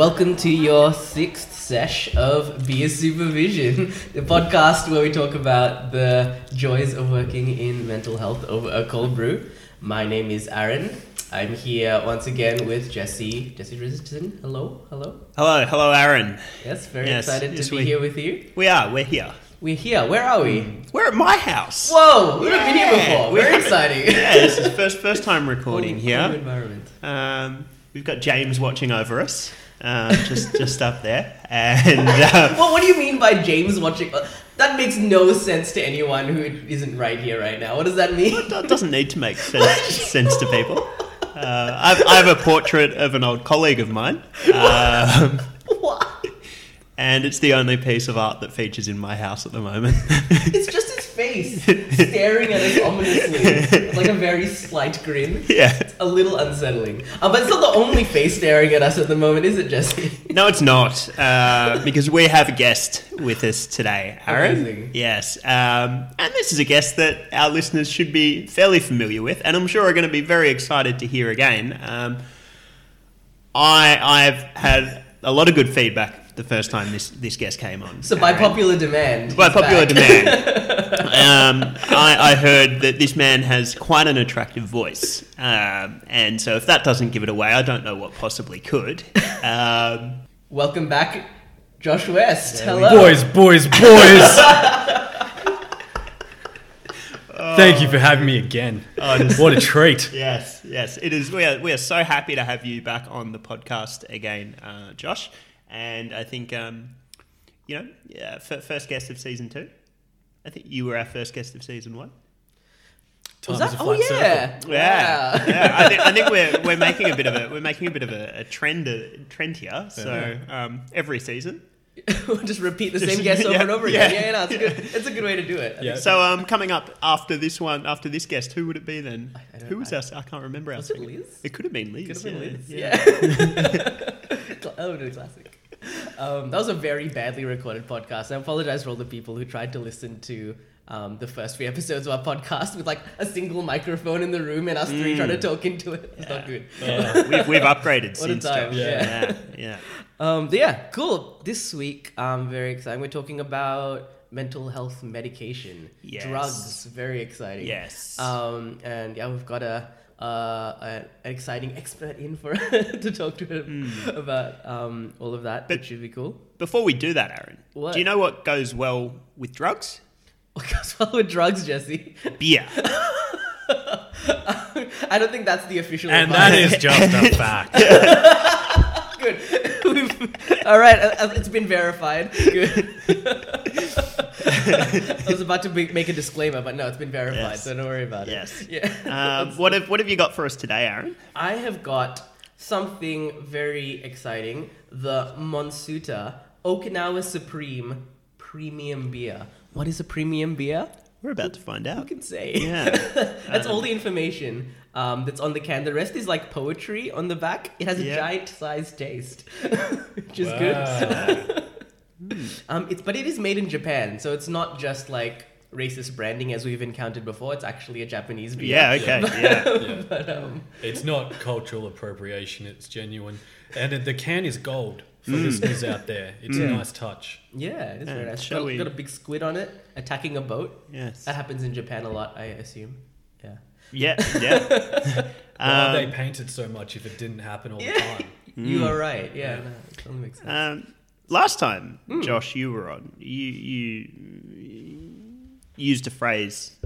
welcome to your sixth sesh of Beer Supervision, the podcast where we talk about the joys of working in mental health over a cold brew. My name is Aaron. I'm here once again with Jesse. Jesse Richardson. Hello, hello. Hello, hello, Aaron. Yes, very Yes, excited yes, to be we- here with you. We are. We're here. We're here. Where are we? We're at my house. Whoa, we've been here before. we Very haven't- exciting. Yeah, this is first first time recording Home- here. home environment. Um, we've got James watching over us, uh, just just up there, and uh, Well, what do you mean by James watching? uh, That makes no sense to anyone who isn't right here right now. What does that mean? that doesn't need to make sense, sense to people. Uh, I've, I have a portrait of an old colleague of mine, um, what? and it's the only piece of art that features in my house at the moment. It's just face staring at us ominously, like a very slight grin. yeah. it's A little unsettling. Uh, but it's not the only face staring at us at the moment, is it, Jesse? No, it's not, uh, because we have a guest with us today, Aaron. Amazing. Yes, um, and this is a guest that our listeners should be fairly familiar with, and I'm sure are going to be very excited to hear again. Um, I I've had a lot of good feedback the first time this this guest came on. So by popular demand. By popular back. demand, um, I, I heard that this man has quite an attractive voice, um, and so if that doesn't give it away, I don't know what possibly could. Um, Welcome back, Josh West. Hello. Boys, boys, boys. Thank you for having me again. what a treat. Yes, yes, it is. We are we are so happy to have you back on the podcast again, uh, Josh. And I think um, you know, yeah, f- first guest of season two. I think you were our first guest of season one. Time Was is that? a Oh yeah. circle. Yeah, Wow. yeah. I think, I think we're we're making a bit of a we're making a bit of a, a trend a trend here. So um, every season. We'll just repeat the Just- same guest over yeah, and over again. yeah, Yeah, no, it's a good. It's a good way to do it. Yeah. So um, coming up after this one, after this guest, who would it be then? Who was I- our? I can't remember our. Was it Liz? It could have been Liz. Could have been yeah, Liz. yeah. Yeah. Cla- that would be a classic. Um, that was a very badly recorded podcast. I apologize for all the people who tried to listen to um, the first few episodes of our podcast with like a single microphone in the room and us three trying to talk into it. It's not good. we've, we've upgraded since. yeah. yeah, yeah. Um, yeah, cool. This week, um, very exciting. We're talking about mental health medication, Yes. drugs. Very exciting. Yes. Um, and yeah, we've got a, uh, an exciting expert in for to talk to him about um, all of that, But- which should be cool. Before we do that, Aaron, What? do you know what goes well with drugs? What goes well with drugs, Jesse? Beer. I don't think that's the official. And advice. that is just a fact. good. We've- all right, uh, uh, it's been verified. Good. I was about to be, make a disclaimer, but no, it's been verified, Yes. so don't worry about Yes. it. Yeah. Um, what have What have you got for us today, Aaron? I have got something very exciting: the Monsuta Okinawa Supreme Premium Beer. What is a premium beer? We're about to find Who out. can say? Yeah. That's all the information um, that's on the can. The rest is like poetry on the back. It has a Yeah. giant sized taste, which is good. Wow. Um, it's but it is made in Japan, so it's not just like racist branding as we've encountered before. It's actually a Japanese beer. Yeah. Okay. Yeah. Yeah. But um, It's not cultural appropriation, it's genuine. And the can is gold for listeners out there. It's a nice touch. yeah, it is very nice. shall Got, we- got a big squid on it attacking a boat. Yes. That happens in Japan a lot, I assume. Yeah. Yeah. Yeah. Why Um, they paint it so much if it didn't happen all Yeah. the time? You are right. Yeah, no, it totally makes sense. Um, last time, Hmm. Josh, you were on. You you used a phrase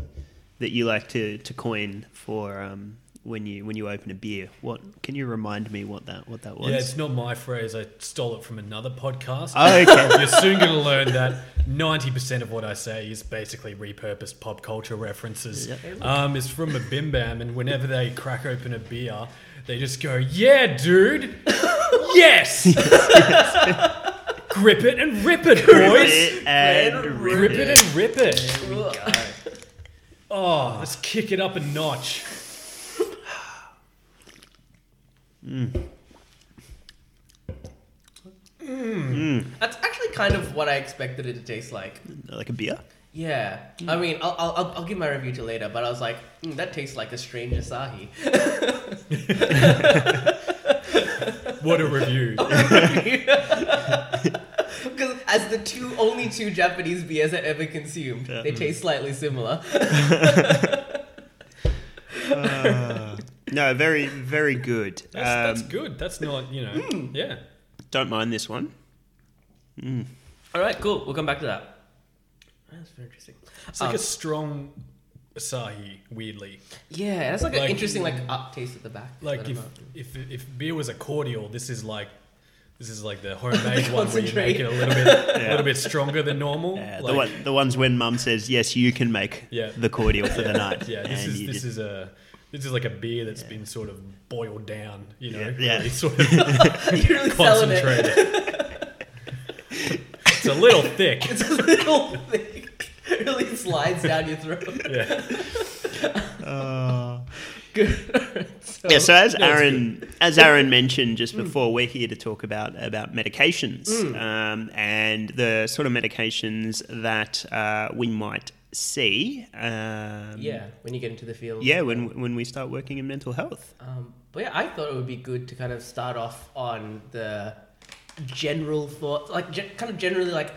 that you like to, to coin for um, when you when you open a beer. What can you remind me what that what that was? Yeah, it's not my phrase. I stole it from another podcast. Oh, okay. You're soon going to learn that 90% of what I say is basically repurposed pop culture references. Um, it's from a Bim Bam, and whenever they crack open a beer, they just go, Yeah, dude! yes! Grip it and rip it, boys! Grip It and Grip it and rip it. Ugh. Oh, let's kick it up a notch. Mm. Mm. That's actually kind of what I expected it to taste like. like a beer. Yeah, mm. I mean, I'll, I'll, I'll- I'll give my review to later, but I was like, mm, that tastes like a strange Asahi. what a review. Because as the two only two Japanese beers I ever consumed, they taste slightly similar. Uh, no, very, very good. That's, that's Um, good. That's not, you know, yeah. don't mind this one. All right, cool. We'll come back to that. That's very interesting. It's like Um, a strong Asahi, weirdly. yeah, that's like, an interesting like up taste at the back. Like if, if if beer was a cordial, this is like this is like the homemade one where you concentrate. make it a little bit a little bit stronger than normal. Yeah, like, the, one, the ones when mum says, yes, you can make Yeah. the cordial for the night. Yeah, this is this just- is a this is like a beer that's been sort of boiled down, you know, Yeah, yeah. really sort of You're really selling it. concentrated. it's a little thick. It's a little thing. It really slides down your throat. Yeah. Uh, Good. so, yeah, so as Aaron as Aaron mentioned just before, we're here to talk about about medications um, and the sort of medications that uh, we might see. Um, yeah, when you get into the field. yeah, when when we start working in mental health. Um, but yeah, I thought it would be good to kind of start off on the general thoughts, like ge- kind of generally like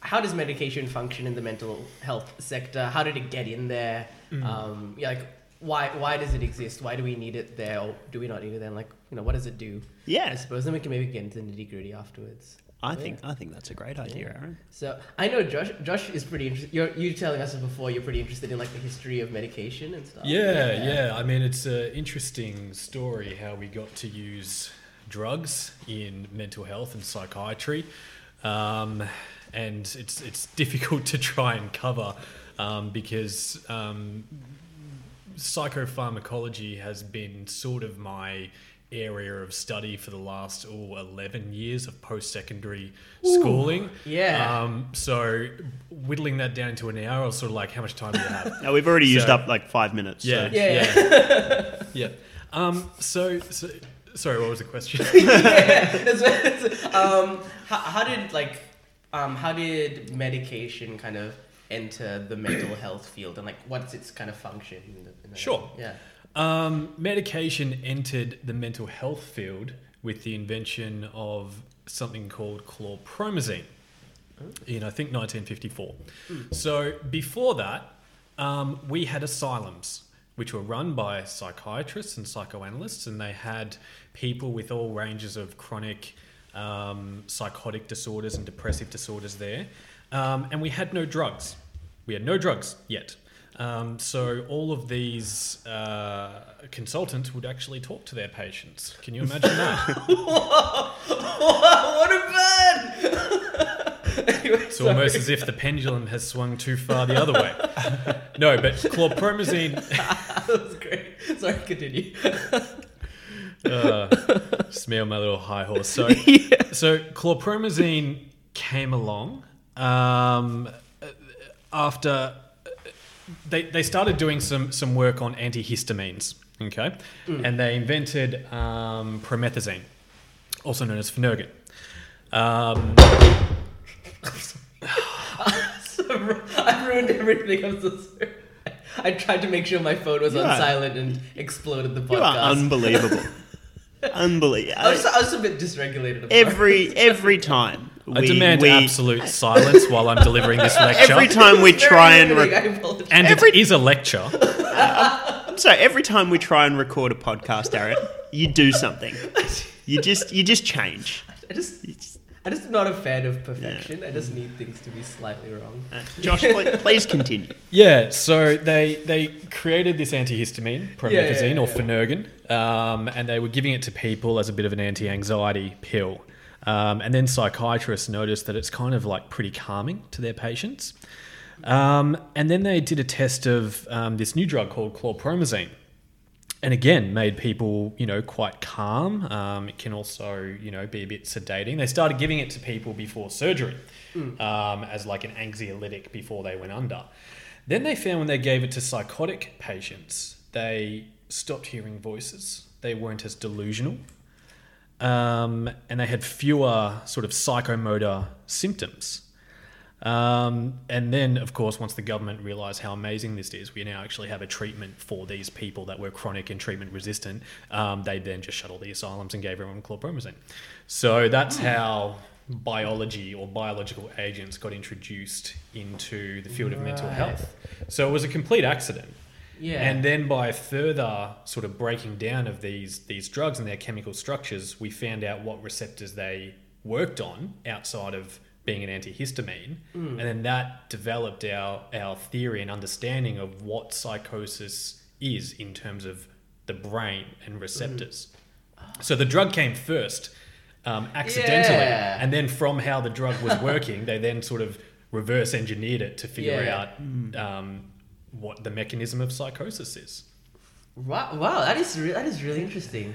how does medication function in the mental health sector? How did it get in there? Um, yeah, like why why does it exist? Why do we need it there, or do we not need it then? Like you know, what does it do? Yeah, I suppose then we can maybe get into the nitty gritty afterwards. I Yeah. think I think that's a great idea, Aaron. So I know Josh. Josh is pretty interested. You're you telling us before you're pretty interested in like the history of medication and stuff. Yeah, yeah. I mean, it's an interesting story how we got to use drugs in mental health and psychiatry, um, and it's it's difficult to try and cover um, because um, psychopharmacology has been sort of my area of study for the last oh, 11 years of post-secondary schooling Yeah. um, so whittling that down to an hour I was sort of like how much time do you have Now, we've already used up like five minutes. so- yeah, Yeah. yeah, yeah. Um, so, so, sorry, what was the question? yeah, that's what- um, how, how did like um, how did medication kind of enter the mental health field and like what's its kind of function? In the, in the Sure. Yeah. Um, medication entered the mental health field with the invention of something called chlorpromazine in I think 1954. So before that, um, we had asylums which were run by psychiatrists and psychoanalysts, and they had people with all ranges of chronic um, psychotic disorders and depressive disorders there. Um, and we had no drugs. We had no drugs yet. Um, so all of these uh, consultants would actually talk to their patients. Can you imagine that? what a anyway, It's almost as if the pendulum has swung too far the other way. No, but chlorpromazine. that was great. Sorry, continue. Uh, smell my little high horse. So, so chlorpromazine came along um, after they, they started doing some, some work on antihistamines, okay? And they invented um, promethazine, also known as Phenergan. Um, I ruined everything. I'm so sorry. I tried to make sure my phone was on You are- silent and exploded the You are podcast. unbelievable. unbelievable. I was, I was a bit dysregulated. Every every time I we, demand we absolute silence while I'm delivering this lecture. every time we try and riveting, re- I and every- it is a lecture. so every time we try and record a podcast, Aaron, you do something. You just you just change. I just, I just am not a fan of perfection. I just need things to be slightly wrong. Uh, Josh, please, please continue. Yeah, so they they created this antihistamine, promethazine Yeah, yeah, yeah, or yeah. Phenergan, um, and they were giving it to people as a bit of an anti-anxiety pill. Um, and then psychiatrists noticed that it's kind of like pretty calming to their patients. Um, and then they did a test of um, this new drug called chlorpromazine. And again, made people, you know, quite calm. Um, it can also, you know, be a bit sedating. They started giving it to people before surgery um, as like an anxiolytic before they went under. Then they found when they gave it to psychotic patients, they stopped hearing voices. They weren't as delusional. Um, and they had fewer sort of psychomotor symptoms. Um, and then, of course, once the government realised how amazing this is, we now actually have a treatment for these people that were chronic and treatment resistant. Um, they then just shut all the asylums and gave everyone chlorpromazine. So that's how biology or biological agents got introduced into the field of mental health. So it was a complete accident. Yeah. And then by further sort of breaking down of these these drugs and their chemical structures, we found out what receptors they worked on outside of being an antihistamine. And then that developed our our theory and understanding of what psychosis is in terms of the brain and receptors. So the drug came first, um, accidentally, Yeah. and then from how the drug was working, they then sort of reverse engineered it to figure Yeah. out um, what the mechanism of psychosis is. Wow, wow, that is re- that is really interesting.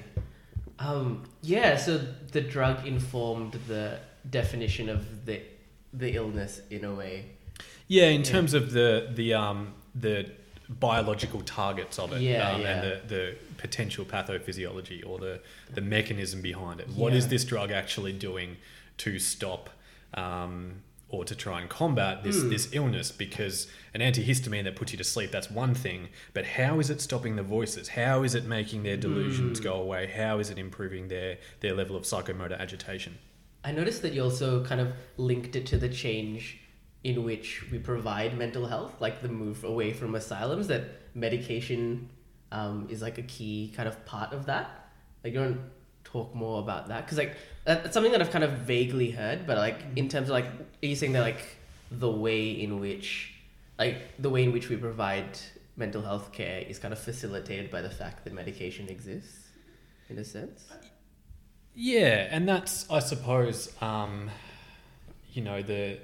Um, yeah, so the drug informed the definition of the the illness in a way. Yeah, in terms of the the um, the biological targets of it, Yeah, um, yeah. and the, the potential pathophysiology or the the mechanism behind it. What is this drug actually doing to stop? Um, or to try and combat this, Hmm. this illness because an antihistamine that puts you to sleep that's one thing but how is it stopping the voices how is it making their delusions Hmm. go away how is it improving their their level of psychomotor agitation I noticed that you also kind of linked it to the change in which we provide mental health, like the move away from asylums. That medication um, is like a key kind of part of that. Like, you don't talk more about that because like that- that's something that I've kind of vaguely heard. But like in terms of like, are you saying that like the way in which like the way in which we provide mental health care is kind of facilitated by the fact that medication exists, in a sense? Yeah, and that's I suppose um, you know the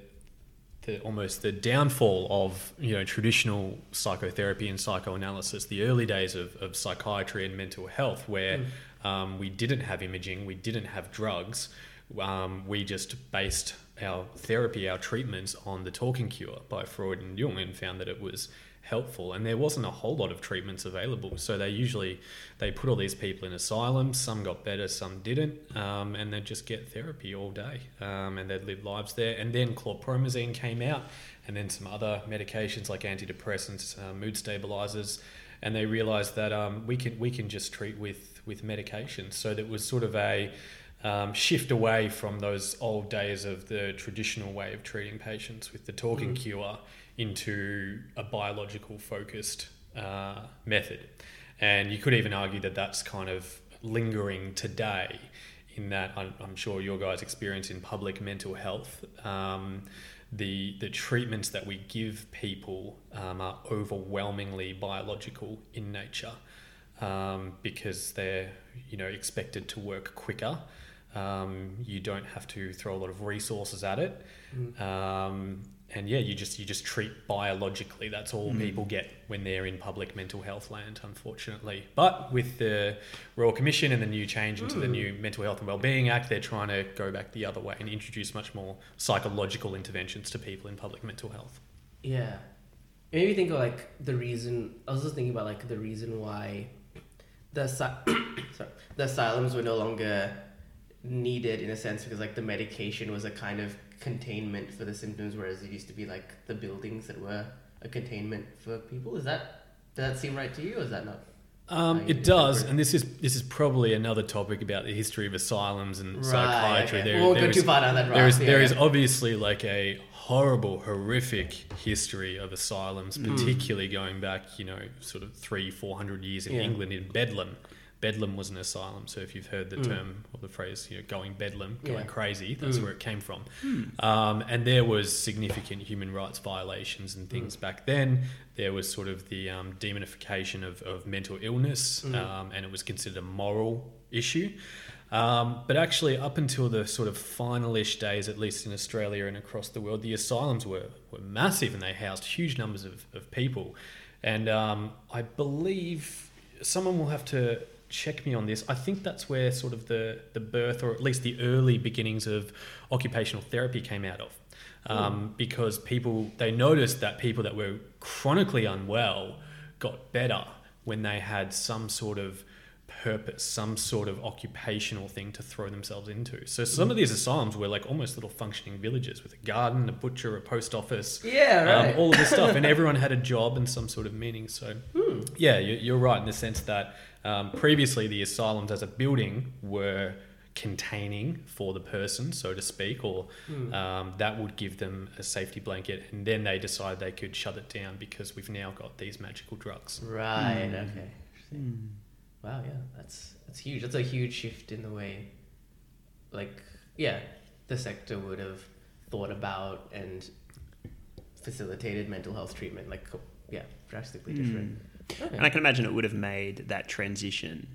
the almost the downfall of you know traditional psychotherapy and psychoanalysis, the early days of, of psychiatry and mental health, where um, we didn't have imaging, we didn't have drugs, um, we just based our therapy, our treatments on the talking cure by Freud and Jung, and found that it was helpful. And there wasn't a whole lot of treatments available. So they usually they put all these people in asylums. Some got better some didn't. Um, and they'd just get therapy all day. Um, and they'd live lives there. And then chlorpromazine came out. And then some other medications like antidepressants uh, mood stabilizers. And they realized that um, we can we can just treat with with medication so that was sort of a um, shift away from those old days of the traditional way of treating patients with the talking cure into a biological focused uh, method. And you could even argue that that's kind of lingering today, in that I'm, I'm sure your guys' experience in public mental health. Um, the, the treatments that we give people um, are overwhelmingly biological in nature um, because they're you know expected to work quicker. Um, you don't have to throw a lot of resources at it, um, and yeah, you just you just treat biologically. That's all people get when they're in public mental health land, unfortunately. But with the Royal Commission and the new change into the new Mental Health and Wellbeing Act, they're trying to go back the other way and introduce much more psychological interventions to people in public mental health. Yeah. Maybe think of like the reason. I was just thinking about like the reason why the sorry, the asylums were no longer needed in a sense because like the medication was a kind of containment for the symptoms, whereas it used to be like the buildings that were a containment for people. Is that does that seem right to you, or is that not? Um, it does, and this is this is probably another topic about the history of asylums and Right, psychiatry. okay. There- We won't there go too far down that There is there yeah. is obviously like a horrible, horrific history of asylums, Mm. particularly going back, you know, sort of three, four hundred years in Yeah. England in Bedlam. Bedlam was an asylum, so if you've heard the Mm. term or the phrase, you know, going Bedlam, going Yeah. crazy, that's Mm. where it came from. Um, and there was significant human rights violations and things Mm. back then. There was sort of the um, demonification of, of mental illness, Mm. um, and it was considered a moral issue. Um, but actually, up until the sort of final-ish days, at least in Australia and across the world, the asylums were, were massive and they housed huge numbers of, of people. And um, I believe someone will have to check me on this. I think that's where sort of the, the birth, or at least the early beginnings of occupational therapy came out of. Um, Because people, they noticed that people that were chronically unwell got better when they had some sort of purpose, some sort of occupational thing to throw themselves into. So some of these asylums were like almost little functioning villages with a garden, a butcher, a post office, Yeah, right. um, all of this stuff, and everyone had a job and some sort of meaning. So, yeah, you- you're right in the sense that um, previously the asylums as a building were containing for the person, so to speak, or um, that would give them a safety blanket, and then they decided they could shut it down because we've now got these magical drugs. Right. Okay. Interesting. Wow. Yeah. That's that's huge. That's a huge shift in the way, like, yeah, the sector would have thought about and facilitated mental health treatment. Like, yeah, drastically different. Okay. And I can imagine it would have made that transition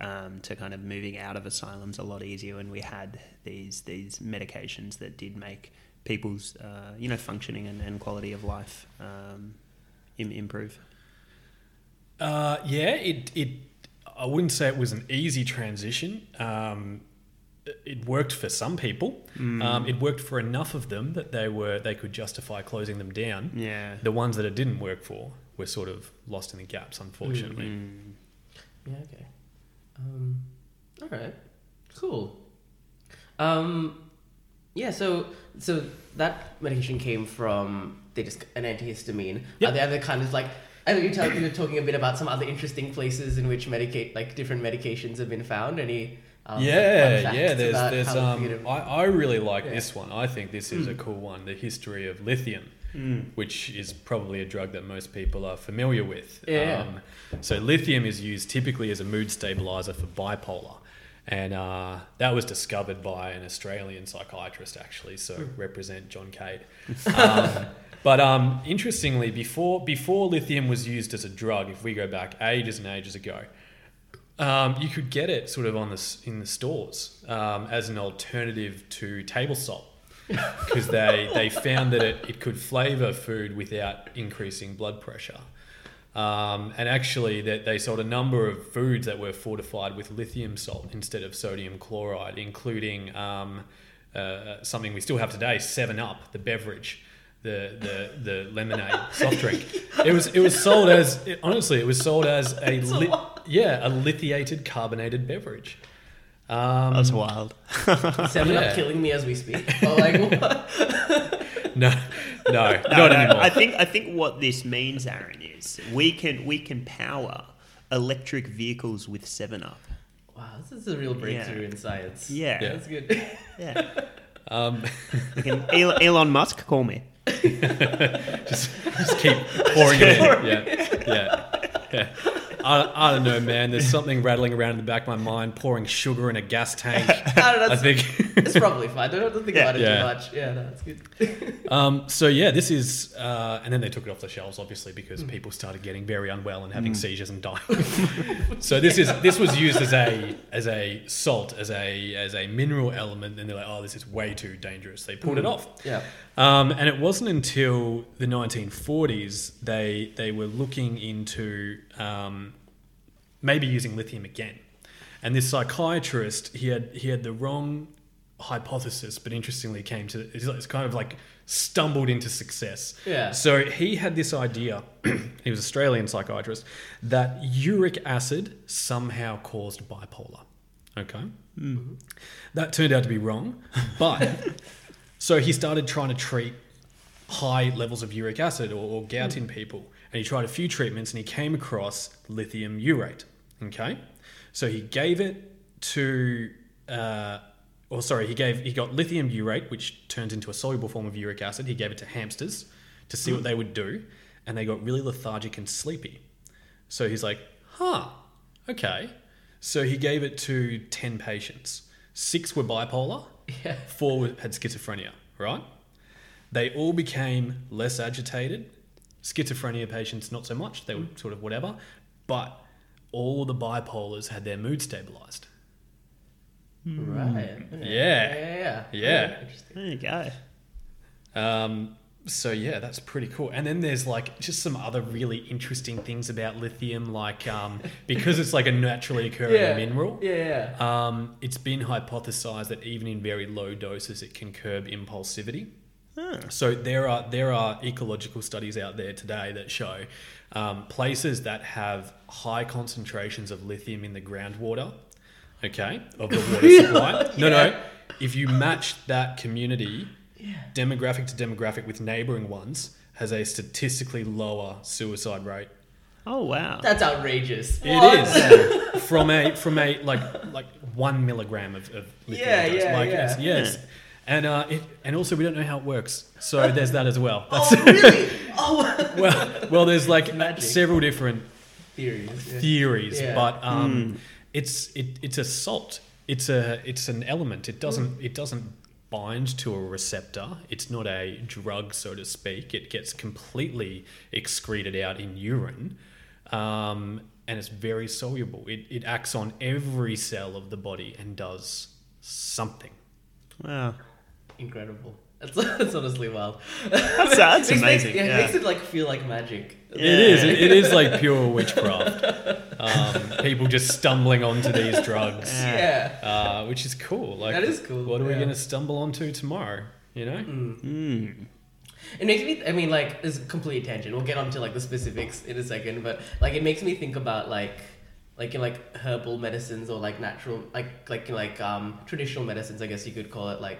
um, to kind of moving out of asylums a lot easier when we had these these medications that did make people's uh, you know functioning and, and quality of life um, im- improve. Uh, yeah, it, it. I wouldn't say it was an easy transition. Um, it- it worked for some people. Um, it worked for enough of them that they were they could justify closing them down. Yeah. The ones that it didn't work for were sort of lost in the gaps, unfortunately. Mm. Yeah. Okay. Um, all right. Cool. Um, yeah. So so that medication came from they just an antihistamine. Yep. Are there other kind of like? I know you tell you were talking a bit about some other interesting places in which medicate like different medications have been found. Any? Um, yeah, yeah. There's, there's. Um, figured I, I really like Yeah. this one. I think this is a cool one. The history of lithium. which is probably a drug that most people are familiar with. Yeah. Um, so lithium is used typically as a mood stabilizer for bipolar. And uh, that was discovered by an Australian psychiatrist, actually. So represent John Cade. Um, but um, interestingly, before before lithium was used as a drug, if we go back ages and ages ago, um, you could get it sort of on the in the stores um, as an alternative to table salt because they, they found that it, it could flavor food without increasing blood pressure. Um, and actually, that they sold a number of foods that were fortified with lithium salt instead of sodium chloride, including um, uh, something we still have today, Seven Up, the beverage, the the, the lemonade soft drink. It was it was sold as it, honestly, it was sold as a, li- yeah a lithiated carbonated beverage. Um, That's wild. Seven yeah. up killing me as we speak. But like, what? no, no, No, not no, anymore. I think I think what this means, Aaron, is we can we can power electric vehicles with Seven Up. wow, this is a real breakthrough Yeah. in science. Yeah, Yeah. That's good. yeah. Um, can, Elon, Elon Musk, call me. just, just keep pouring it in. Yeah, yeah, yeah. I, I don't know, man. There's something rattling around in the back of my mind, pouring sugar in a gas tank. I don't know, I think. it's probably fine. Don't have to think Yeah. about it Yeah. too much. Yeah, no, that's good. Um, so yeah, this is, uh, and then they took it off the shelves, obviously, because people started getting very unwell and having seizures and dying. so this is this was used as a as a salt, as a as a mineral element, and they're like, oh, this is way too dangerous. They pulled it off. Yeah. Um, and it wasn't until the 1940s they they were looking into um, maybe using lithium again. And this psychiatrist, he had he had the wrong hypothesis, but interestingly came to it's kind of like stumbled into success. Yeah. So he had this idea. he was an Australian psychiatrist that uric acid somehow caused bipolar. Okay. That turned out to be wrong, but so he started trying to treat high levels of uric acid or, or gout in people, and he tried a few treatments, and he came across lithium urate. Okay, so he gave it to, uh, or sorry, he gave he got lithium urate, which turns into a soluble form of uric acid. He gave it to hamsters to see what they would do, and they got really lethargic and sleepy. So he's like, huh, okay. So he gave it to 10 patients. Six were bipolar, Yeah. four had schizophrenia, right? They all became less agitated. Schizophrenia patients, not so much. They were sort of whatever. But all the bipolars had their mood stabilized. Right. Yeah. Yeah. Yeah. Yeah. Interesting. There you go. Um, so yeah, that's pretty cool. And then there's like just some other really interesting things about lithium, like um, because it's like a naturally occurring Yeah. mineral. Yeah. Yeah. Um, it's been hypothesized that even in very low doses, it can curb impulsivity. So there are there are ecological studies out there today that show um, places that have high concentrations of lithium in the groundwater, okay, of the water supply. No, no. If you match that community, demographic to demographic with neighboring ones, has a statistically lower suicide rate. Oh wow. That's outrageous. It What? is from a from a like like one milligram of, of lithium. Yeah, dose. yeah, like yeah. It's, yes. And uh, it, and also we don't know how it works, so there's that as well. That's, Oh really? Oh, well, well, there's like Magic. several different theories. yeah. theories, Yeah. but um, it's it, it's a salt. It's a it's an element. It doesn't it doesn't bind to a receptor. It's not a drug, so to speak. It gets completely excreted out in urine, um, and it's very soluble. It it acts on every cell of the body and does something. Wow. Incredible. That's, that's honestly wild. That's, that's Makes- amazing. yeah, yeah. It makes it like feel like magic. It is. It, it is like pure witchcraft. Um, people just stumbling onto these drugs. Yeah. uh, which is cool. Like That is cool, What are we going to stumble onto tomorrow? You know? Mm. It makes me. I mean, like, it's a complete tangent. We'll get onto like the specifics in a second, but like, it makes me think about like, like in like herbal medicines or like natural, like like like um traditional medicines. I guess you could call it like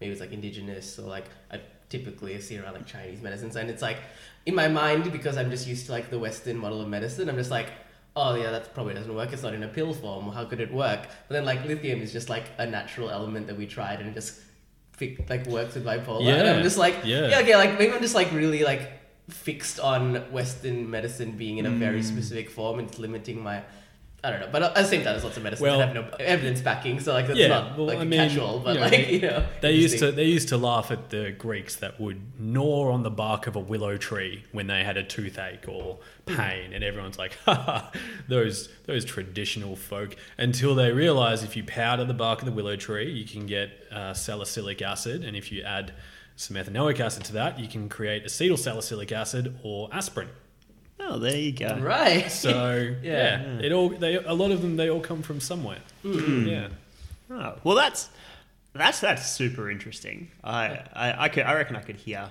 maybe it's like indigenous or like I typically see around like Chinese medicines, and it's like in my mind because I'm just used to like the Western model of medicine. I'm just like. Oh yeah, that probably doesn't work. It's not in a pill form. How could it work? But then, like lithium is just like a natural element that we tried and just like works with bipolar. And Yeah. I'm just like, Yeah. yeah, okay, like maybe I'm just like really like fixed on Western medicine being in a very mm. specific form and it's limiting my. I don't know, but at the same time, there's lots of medicines Well- that have no evidence backing, so like that's Yeah, not well, like I mean, casual, but you know, like you know, They used to they used to laugh at the Greeks that would gnaw on the bark of a willow tree when they had a toothache or pain, and everyone's like, "Ha ha, those those traditional folk." Until they realize if you powder the bark of the willow tree, you can get uh, salicylic acid, and if you add some ethanoic acid to that, you can create acetyl salicylic acid or aspirin. Oh, there you go. right. So Yeah. yeah, it all they a lot of them they all come from somewhere. Yeah. Oh, well, that's that's that's super interesting. I, I I could I reckon I could hear.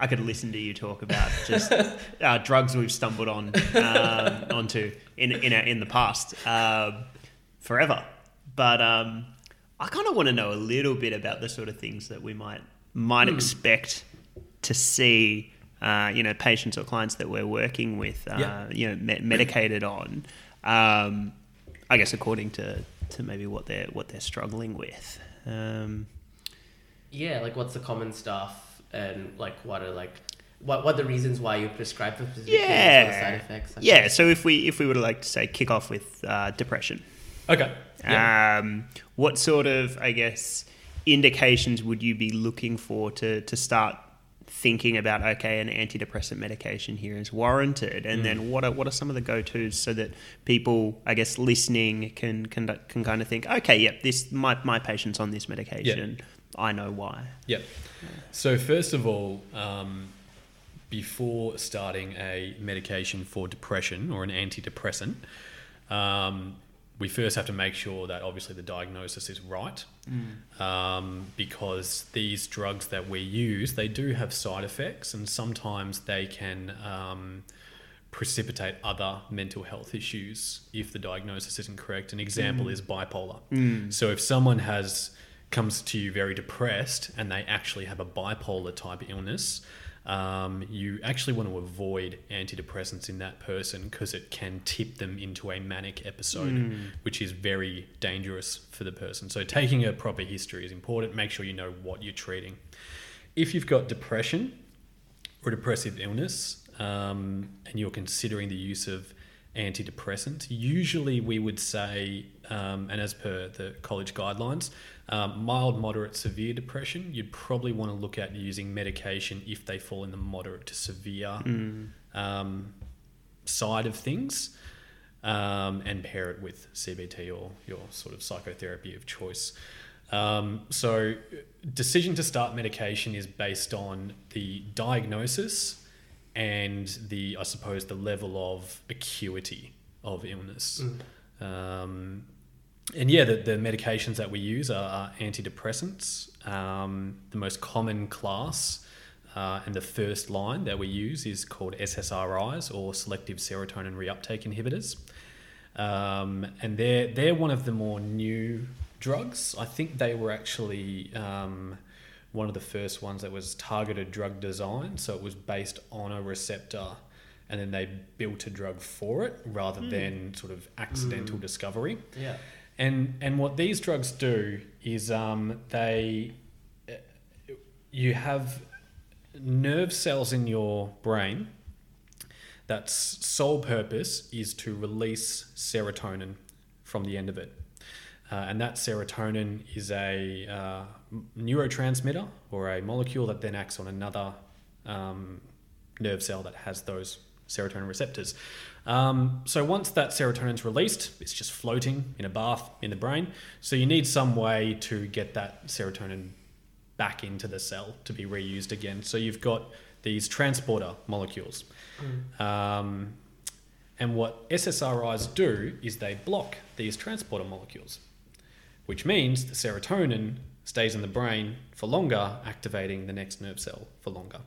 I could listen to you talk about just uh, drugs we've stumbled on um, onto in in our, in the past um, forever. But um, I kind of want to know a little bit about the sort of things that we might might expect to see. Uh, you know, patients or clients that we're working with, uh, Yeah. you know, me- medicated on. Um, I guess according to, to maybe what they're what they're struggling with. Um, Yeah, like what's the common stuff and like what are like what what are the reasons why you prescribe for specific things, what are the yeah, side effects? like yeah. that? So if we if we would like to say kick off with uh, depression, Okay. Yeah. um, what sort of I guess indications would you be looking for to to start thinking about okay an antidepressant medication here is warranted. And then what are what are some of the go-to's so that people I guess listening can can can kind of think okay yep this my my patient's on this medication. I know why. Yep. So first of all, um, before starting a medication for depression or an antidepressant, um, we first have to make sure that obviously the diagnosis is right, um, because these drugs that we use they do have side effects, and sometimes they can. Um, precipitate other mental health issues if the diagnosis isn't correct. An example is bipolar. So if someone has comes to you very depressed and they actually have a bipolar type illness, um, you actually want to avoid antidepressants in that person because it can tip them into a manic episode, which is very dangerous for the person. So taking a proper history is important. Make sure you know what you're treating. If you've got depression, or depressive illness um, and you're considering the use of antidepressants, usually we would say, um, and as per the college guidelines, um, mild, moderate, severe depression, you'd probably want to look at using medication if they fall in the moderate to severe um, side of things. Um, and pair it with CBT or your sort of psychotherapy of choice. Um, so, decision to start medication is based on the diagnosis and the, I suppose, the level of acuity of illness. Um, and yeah, the, the medications that we use are, are antidepressants. Um, the most common class uh, and the first line that we use is called SSRIs or selective serotonin reuptake inhibitors. Um, and they're, they're one of the more new drugs. I think they were actually um, one of the first ones that was targeted drug design. So it was based on a receptor and then they built a drug for it rather than sort of accidental discovery. Yeah. And and what these drugs do is um, they you have nerve cells in your brain that's sole purpose is to release serotonin from the end of it. Uh, and that serotonin is a uh, neurotransmitter or a molecule that then acts on another um, nerve cell that has those serotonin receptors. Um, so once that serotonin's released, it's just floating in a bath in the brain. So you need some way to get that serotonin back into the cell to be reused again. So you've got these transporter molecules. Um, and what SSRIs do is they block these transporter molecules, which means the serotonin stays in the brain for longer, activating the next nerve cell for longer.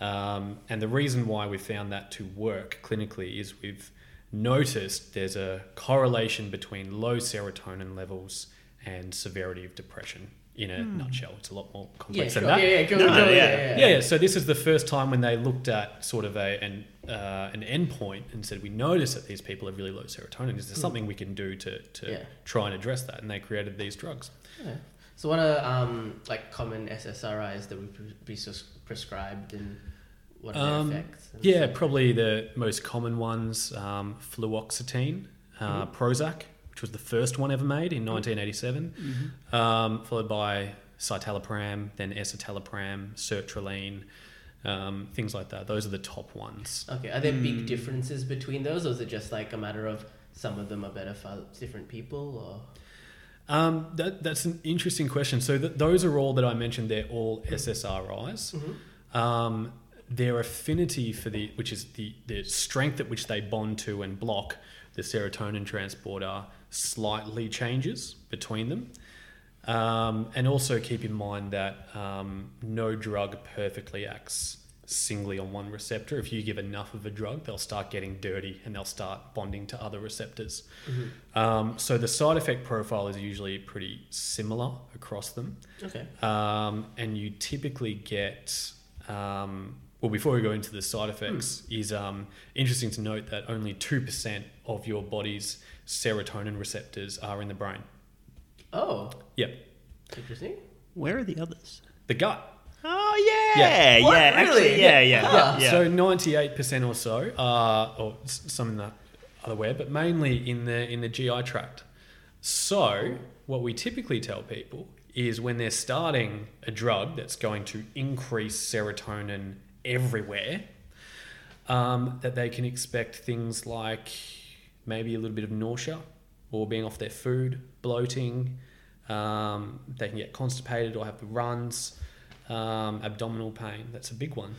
Um, and the reason why we found that to work clinically is we've noticed there's a correlation between low serotonin levels and severity of depression. In a nutshell, it's a lot more Yeah, complex sure. than that. Yeah, yeah, go, No, go, yeah. yeah, yeah, Yeah, yeah. So this is the first time when they looked at sort of a an uh, an endpoint and said we notice that these people have really low serotonin. Is there something we can do to to. Yeah. try and address that? And they created these drugs. Yeah. So what are um, like common SSRIs that we, pre- prescribed and what are Um, their effects? Yeah, stuff? probably the most common ones: um, fluoxetine, uh, Mm-hmm. Prozac, which was the first one ever made in 1987, Mm-hmm. um, followed by citalopram, then escitalopram, sertraline, um, things like that. Those are the top ones. Okay. Are there Hmm. big differences between those, or is it just like a matter of some of them are better for different people, or? Um, that, that's an interesting question. So th- those are all that I mentioned. They're all SSRIs. Um, their affinity for the, which is the, the strength at which they bond to and block the serotonin transporter, slightly changes between them. Um, and also keep in mind that um, no drug perfectly acts singly on one receptor. If you give enough of a drug, they'll start getting dirty and they'll start bonding to other receptors. Um, so the side effect profile is usually pretty similar across them. Okay. Um, and you typically get, um, well, before we go into the side effects, is um, interesting to note that only 2% of your body's serotonin receptors are in the brain. Oh, Yep. interesting. Where are the others? The gut. Oh Yeah. yeah, yeah, actually, Really? yeah, yeah, Huh. yeah. So 98% or so are, or s- some in the other way, but mainly in the in the GI tract. So what we typically tell people is when they're starting a drug that's going to increase serotonin everywhere, um, that they can expect things like maybe a little bit of nausea or being off their food, bloating. Um, they can get constipated or have the runs, um, abdominal pain. That's a big one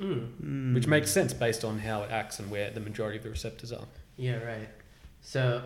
Mm. which makes sense based on how it acts and where the majority of the receptors are. Yeah, right. So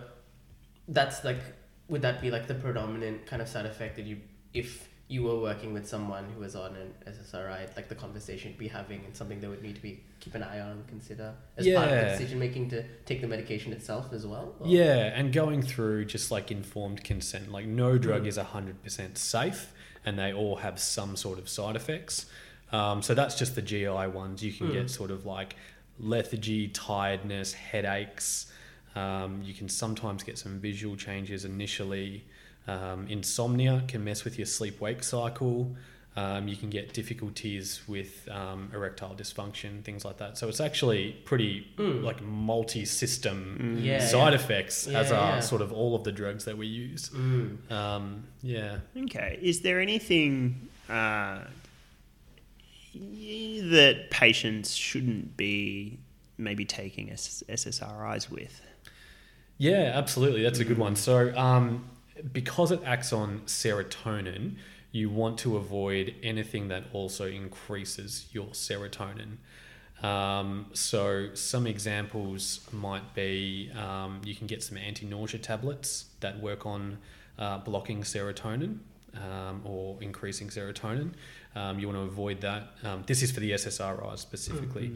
that's like, would that be like the predominant kind of side effect that you, if you were working with someone who was on an SSRI, like the conversation you'd be having and something they would need to be keep an eye on consider as part of the decision making to take the medication itself as well? or- Yeah, and going through just like informed consent, like no drug Mm. is 100% safe and they all have some sort of side effects. Um, so that's just the GI ones. You can Mm. get sort of like lethargy, tiredness, headaches. Um, you can sometimes get some visual changes initially. Um, insomnia can mess with your sleep wake cycle. Um, you can get difficulties with um, erectile dysfunction, things like that. So it's actually pretty Mm. like multi-system Yeah, side yeah. effects, Yeah, as are yeah. sort of all of the drugs that we use. Mm. Um, yeah. Okay. Is there anything uh, that patients shouldn't be maybe taking SSRIs with? Yeah, absolutely. That's a good one. So, um, because it acts on serotonin, you want to avoid anything that also increases your serotonin. Um, so, some examples might be um, you can get some anti nausea tablets that work on uh, blocking serotonin. um, or increasing serotonin. Um, you want to avoid that. Um, this is for the SSRIs specifically.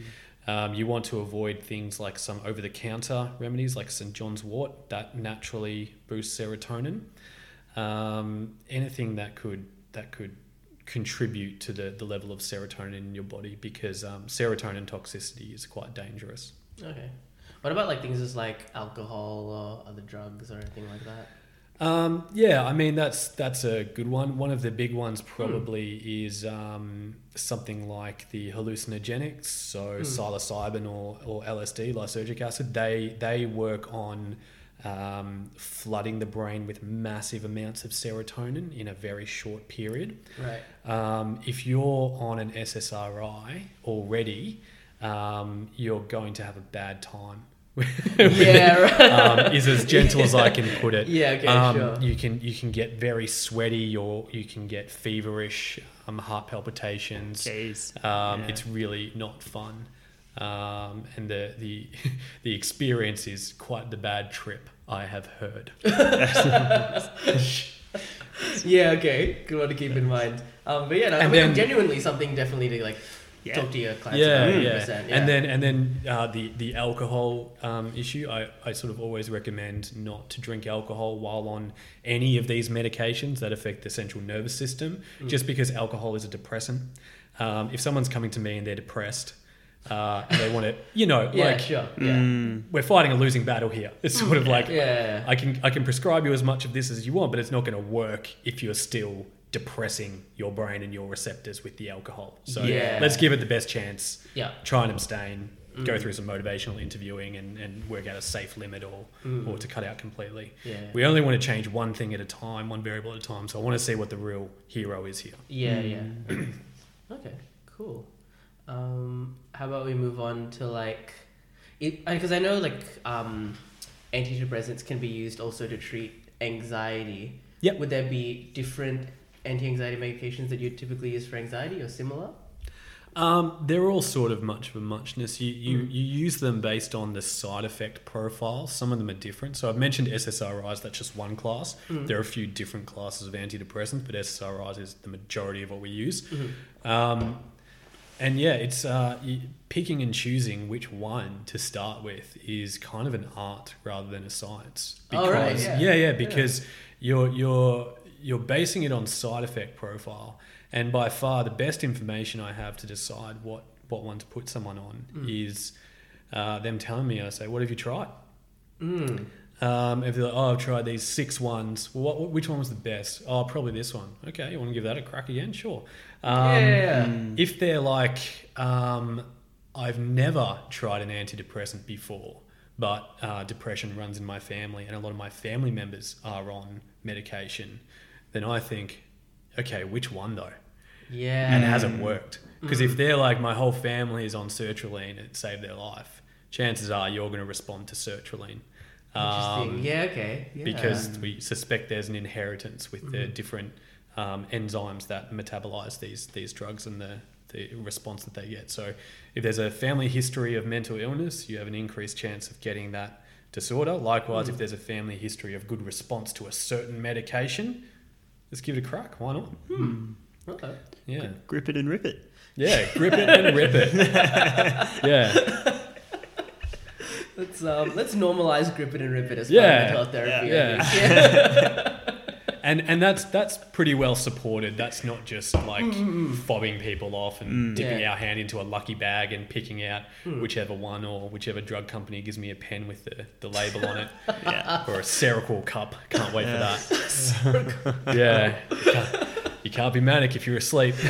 Um, you want to avoid things like some over the counter remedies like St. John's wort that naturally boosts serotonin. Um, anything that could that could contribute to the, the level of serotonin in your body because um, serotonin toxicity is quite dangerous. Okay. What about like things as like alcohol or other drugs or anything like that? Um, yeah, I mean that's that's a good one. One of the big ones probably is um, something like the hallucinogenics, so psilocybin or, or LSD, lysergic acid. They they work on um, flooding the brain with massive amounts of serotonin in a very short period. Right. Um, if you're on an SSRI already, um, you're going to have a bad time. Yeah, right. um, is as gentle as I can put it. Yeah, okay, um, sure. You can you can get very sweaty, or you can get feverish, um, heart palpitations. Jeez. Um, Yeah. It's really not fun, um, and the the the experience is quite the bad trip. I have heard. Yeah, okay. Good one to keep in mind. Um, but yeah, no, I And mean, then- genuinely something definitely to like Yeah. talk to your clients yeah, about. yeah. 100%, And then and then uh, the the alcohol um, issue. I, I sort of always recommend not to drink alcohol while on any of these medications that affect the central nervous system, Mm. just because alcohol is a depressant. Um, if someone's coming to me and they're depressed. Uh, and they want to, you know, yeah, like sure. Yeah. Mm. we're fighting a losing battle here. It's sort of like Yeah, yeah, yeah. I can I can prescribe you as much of this as you want, but it's not going to work if you're still depressing your brain and your receptors with the alcohol. So Yeah. let's give it the best chance. Yeah. Try and abstain. Mm. Go through some motivational interviewing and, and work out a safe limit or or to cut out completely. Mm. Yeah. We only want to change one thing at a time, one variable at a time. So I want to see what the real hero is here. Yeah, yeah. okay, cool. Um, how about we move on to like, because I know like um, antidepressants can be used also to treat anxiety. Yep. Would there be different anti-anxiety medications that you typically use for anxiety or similar? Um, they're all sort of much of a muchness. You, you Mm. you use them based on the side effect profile. Some of them are different. So I've mentioned SSRIs. That's just one class. Mm. There are a few different classes of antidepressants, but SSRIs is the majority of what we use. Mhm. Um, and yeah, it's uh, picking and choosing which one to start with is kind of an art rather than a science. Oh, right, Because- yeah. yeah, yeah, Yeah. because you're you're you're basing it on side effect profile, and by far the best information I have to decide what what one to put someone on Mm. is uh, them telling me. I say, "What have you tried?" Mm. Um, if they're like, "Oh, I've tried these six ones. Well, what, which one was the best?" Oh, probably this one. Okay, you want to give that a crack again? Sure. Um, yeah. Mm. if they're like, um, I've never tried an antidepressant before, but uh, depression runs in my family and a lot of my family members are on medication, then I think, okay, which one though? Yeah. And it has it worked? Because Mm. if they're like, my whole family is on sertraline, it saved their life, chances are you're going to respond to sertraline. Interesting. Um, yeah. Okay. Yeah. because we suspect there's an inheritance with the Mhm. different um, enzymes that metabolize these these drugs and the the response that they get. So, if there's a family history of mental illness, you have an increased chance of getting that disorder. Likewise, Mm. if there's a family history of good response to a certain medication, let's give it a crack. Why not? Okay. Yeah, Grip it and rip it. yeah, grip it and rip it. yeah, Let's um, let's normalize grip it and rip it as Yeah. part of mental health therapy. Yeah. Yeah. and and that's that's pretty well supported. That's not just like Mm. fobbing people off and Mm. dipping Yeah. our hand into a lucky bag and picking out Mm. whichever one or whichever drug company gives me a pen with the, the label on it Yeah. or a Seroquel cup. Can't wait Yeah. for that. yeah, you can't, you can't be manic if you're asleep.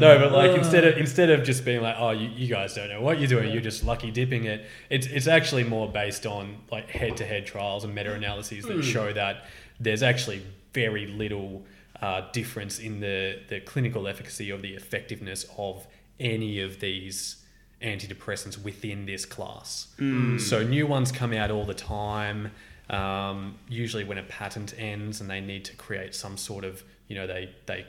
No, but like instead of instead of just being like, oh, you, you guys don't know what you're doing, you're just lucky dipping it. It's it's actually more based on like head to head trials and meta analyses that Hmm. show that there's actually very little uh, difference in the the clinical efficacy or the effectiveness of any of these antidepressants within this class. Mm. So new ones come out all the time. Um, usually when a patent ends and they need to create some sort of, you know, they they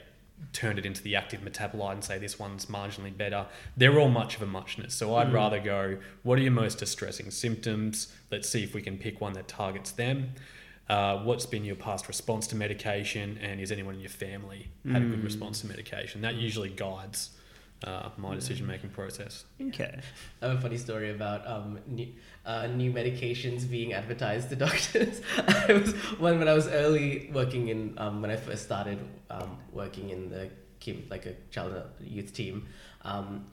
turned it into the active metabolite and say this one's marginally better. They're all much of a muchness. So I'd rather go, what are your most distressing symptoms? Let's see if we can pick one that targets them. Uh, what's been your past response to medication? And is anyone in your family had a good response to medication? That usually guides uh, my decision making process. Okay. I have a funny story about um, new, uh, new medications being advertised to doctors. I was when when I was early working in um, when I first started um, working in the CYMHS like a child youth team. Um,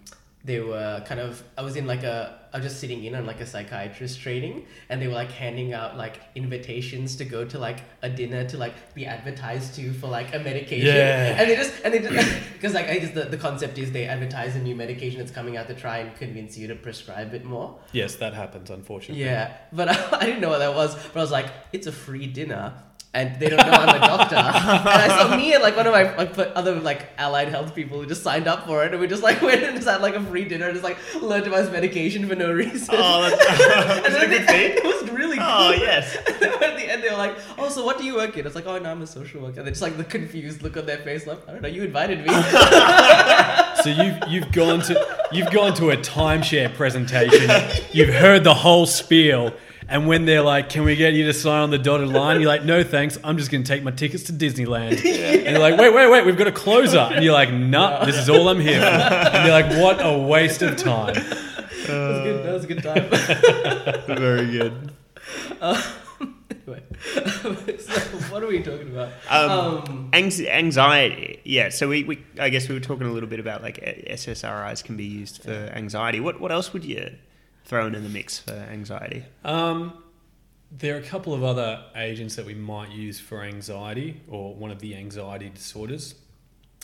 they were kind of I was in like a I was just sitting in on like a psychiatrist training and they were like handing out like invitations to go to like a dinner to like be advertised to for like a medication Yeah. and they just and they just because like I guess the, the concept is they advertise a new medication that's coming out to try and convince you to prescribe it more Yes, that happens, unfortunately. yeah but I, I didn't know what that was but I was like it's a free dinner and they don't know I'm a doctor. and I saw me and like one of my like other like allied health people who just signed up for it, and we just like went and just had like a free dinner and just like learned about his medication for no reason. Oh, that's, a good end, thing. it was really. Oh, yes. And then at the end, they were like, "Oh, so what do you work in?" I was like, "Oh, no, I'm a social worker." And they just like the confused look on their face, like, "I don't know, you invited me." So you've you've gone to you've gone to a timeshare presentation. You've heard the whole spiel, and when they're like, "Can we get you to sign on the dotted line?" You're like, "No, thanks. I'm just going to take my tickets to Disneyland." And you're like, "Wait, wait, wait. We've got a closer." And you're like, "Nah, this is all I'm here for." And you're like, "What a waste of time." that was good. That was a good time. Very good. anyway, so what are we talking about? Um, Um, Anx- anxiety, yeah. So we, we, I guess we were talking a little bit about like uh, SSRIs can be used for anxiety. What, what else would you throw in the mix for anxiety? Um, there are a couple of other agents that we might use for anxiety or one of the anxiety disorders.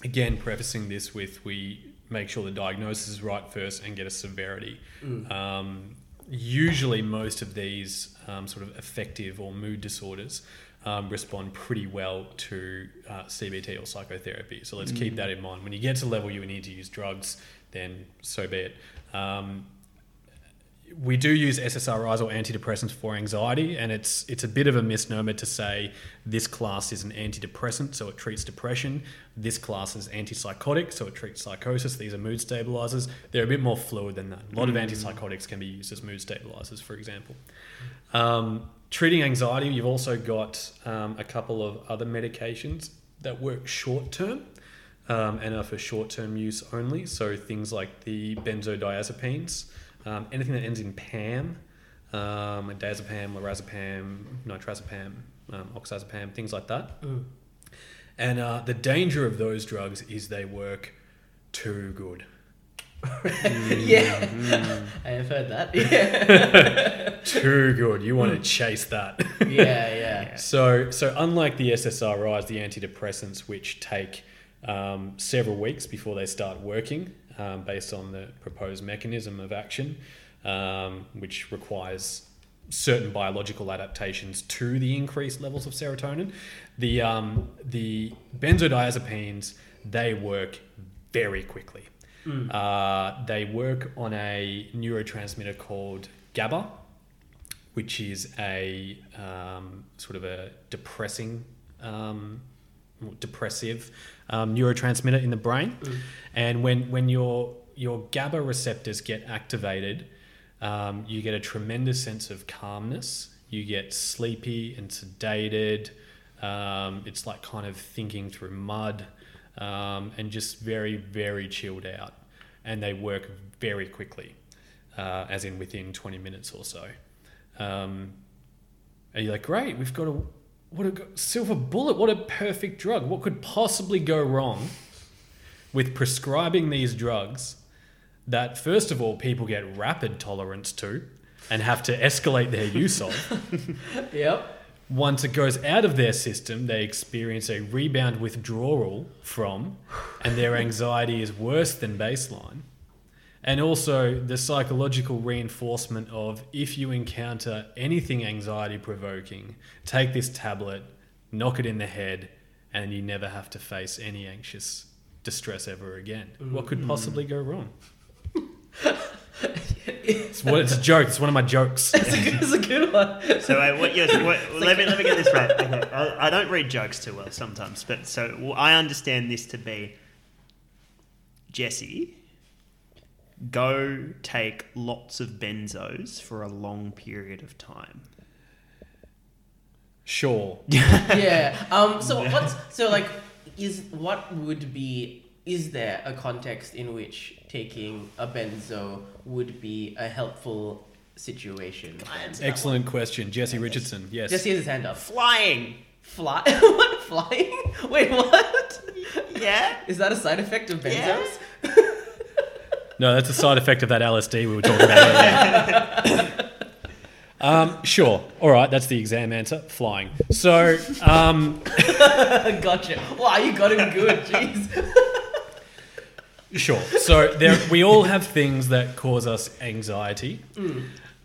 Again, prefacing this with we make sure the diagnosis is right first and get a severity. Um, usually, most of these um, sort of affective or mood disorders um, respond pretty well to uh, CBT or psychotherapy. So let's keep that in mind. When you get to the level you need to use drugs, then so be it. Um, we do use SSRIs or antidepressants for anxiety, and it's it's a bit of a misnomer to say this class is an antidepressant, so it treats depression. This class is antipsychotic, so it treats psychosis. These are mood stabilizers. They're a bit more fluid than that. A lot of antipsychotics can be used as mood stabilizers, for example. Um, treating anxiety, you've also got um, a couple of other medications that work short term um, and are for short term use only. So things like the benzodiazepines, um, anything that ends in PAM, um, diazepam, lorazepam, nitrazepam, um, oxazepam, things like that. Mm. And uh, the danger of those drugs is they work too good. yeah, Mm. I have heard that. Yeah, Too good. You want to chase that. yeah, yeah. So, so unlike the SSRIs, the antidepressants, which take um, several weeks before they start working, um, based on the proposed mechanism of action, um, which requires certain biological adaptations to the increased levels of serotonin, the um, the benzodiazepines they work very quickly. Uh, they work on a neurotransmitter called GABA, which is a um, sort of a depressing, um, depressive um, neurotransmitter in the brain. And when when your your GABA receptors get activated, um, you get a tremendous sense of calmness. You get sleepy and sedated. Um, it's like kind of thinking through mud, um, and just very very chilled out. And they work very quickly, uh, as in within twenty minutes or so. Um, and you're like, great, we've got a what a silver bullet, what a perfect drug. What could possibly go wrong with prescribing these drugs that first of all people get rapid tolerance to and have to escalate their use of. Yep. Once it goes out of their system, they experience a rebound withdrawal from, and their anxiety is worse than baseline. And also the psychological reinforcement of if you encounter anything anxiety provoking, take this tablet, knock it in the head, and you never have to face any anxious distress ever again. What could possibly go wrong? It's, what, it's a joke. It's one of my jokes. It's a good, it's a good one. So uh, what, you're, what, let me let me get this right. Okay. I, I don't read jokes too well sometimes, but so I understand this to be Jesse. Go take lots of benzos for a long period of time. Sure. yeah. Um. So what's so like? Is what would be? Is there a context in which taking a benzo would be a helpful situation? Excellent question, Jesse Richardson. Yes. Just he has his hand up. Flying. Fly? what? Flying? Wait, what? Yeah. Is that a side effect of benzos? No, that's a side effect of that LSD we were talking about earlier. um, sure. All right, that's the exam answer. Flying. So, um, gotcha. Wow, you got him good. Jeez. sure. So there, we all have things that cause us anxiety.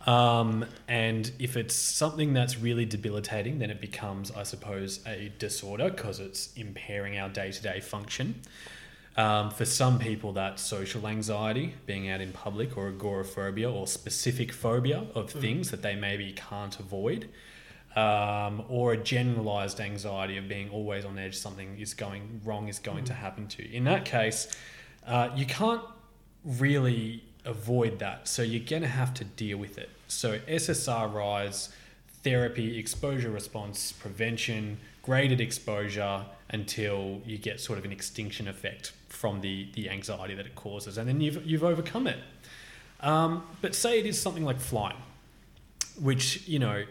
Um, and if it's something that's really debilitating, then it becomes, I suppose, a disorder because it's impairing our day to day function. Um, for some people, that's social anxiety, being out in public, or agoraphobia, or specific phobia of things that they maybe can't avoid, um, or a generalized anxiety of being always on edge, something is going wrong, is going to happen to you. In that case, uh, you can't really avoid that, so you're going to have to deal with it. So, SSRIs, therapy, exposure response, prevention, graded exposure until you get sort of an extinction effect from the, the anxiety that it causes, and then you've, you've overcome it. Um, but say it is something like flying, which, you know,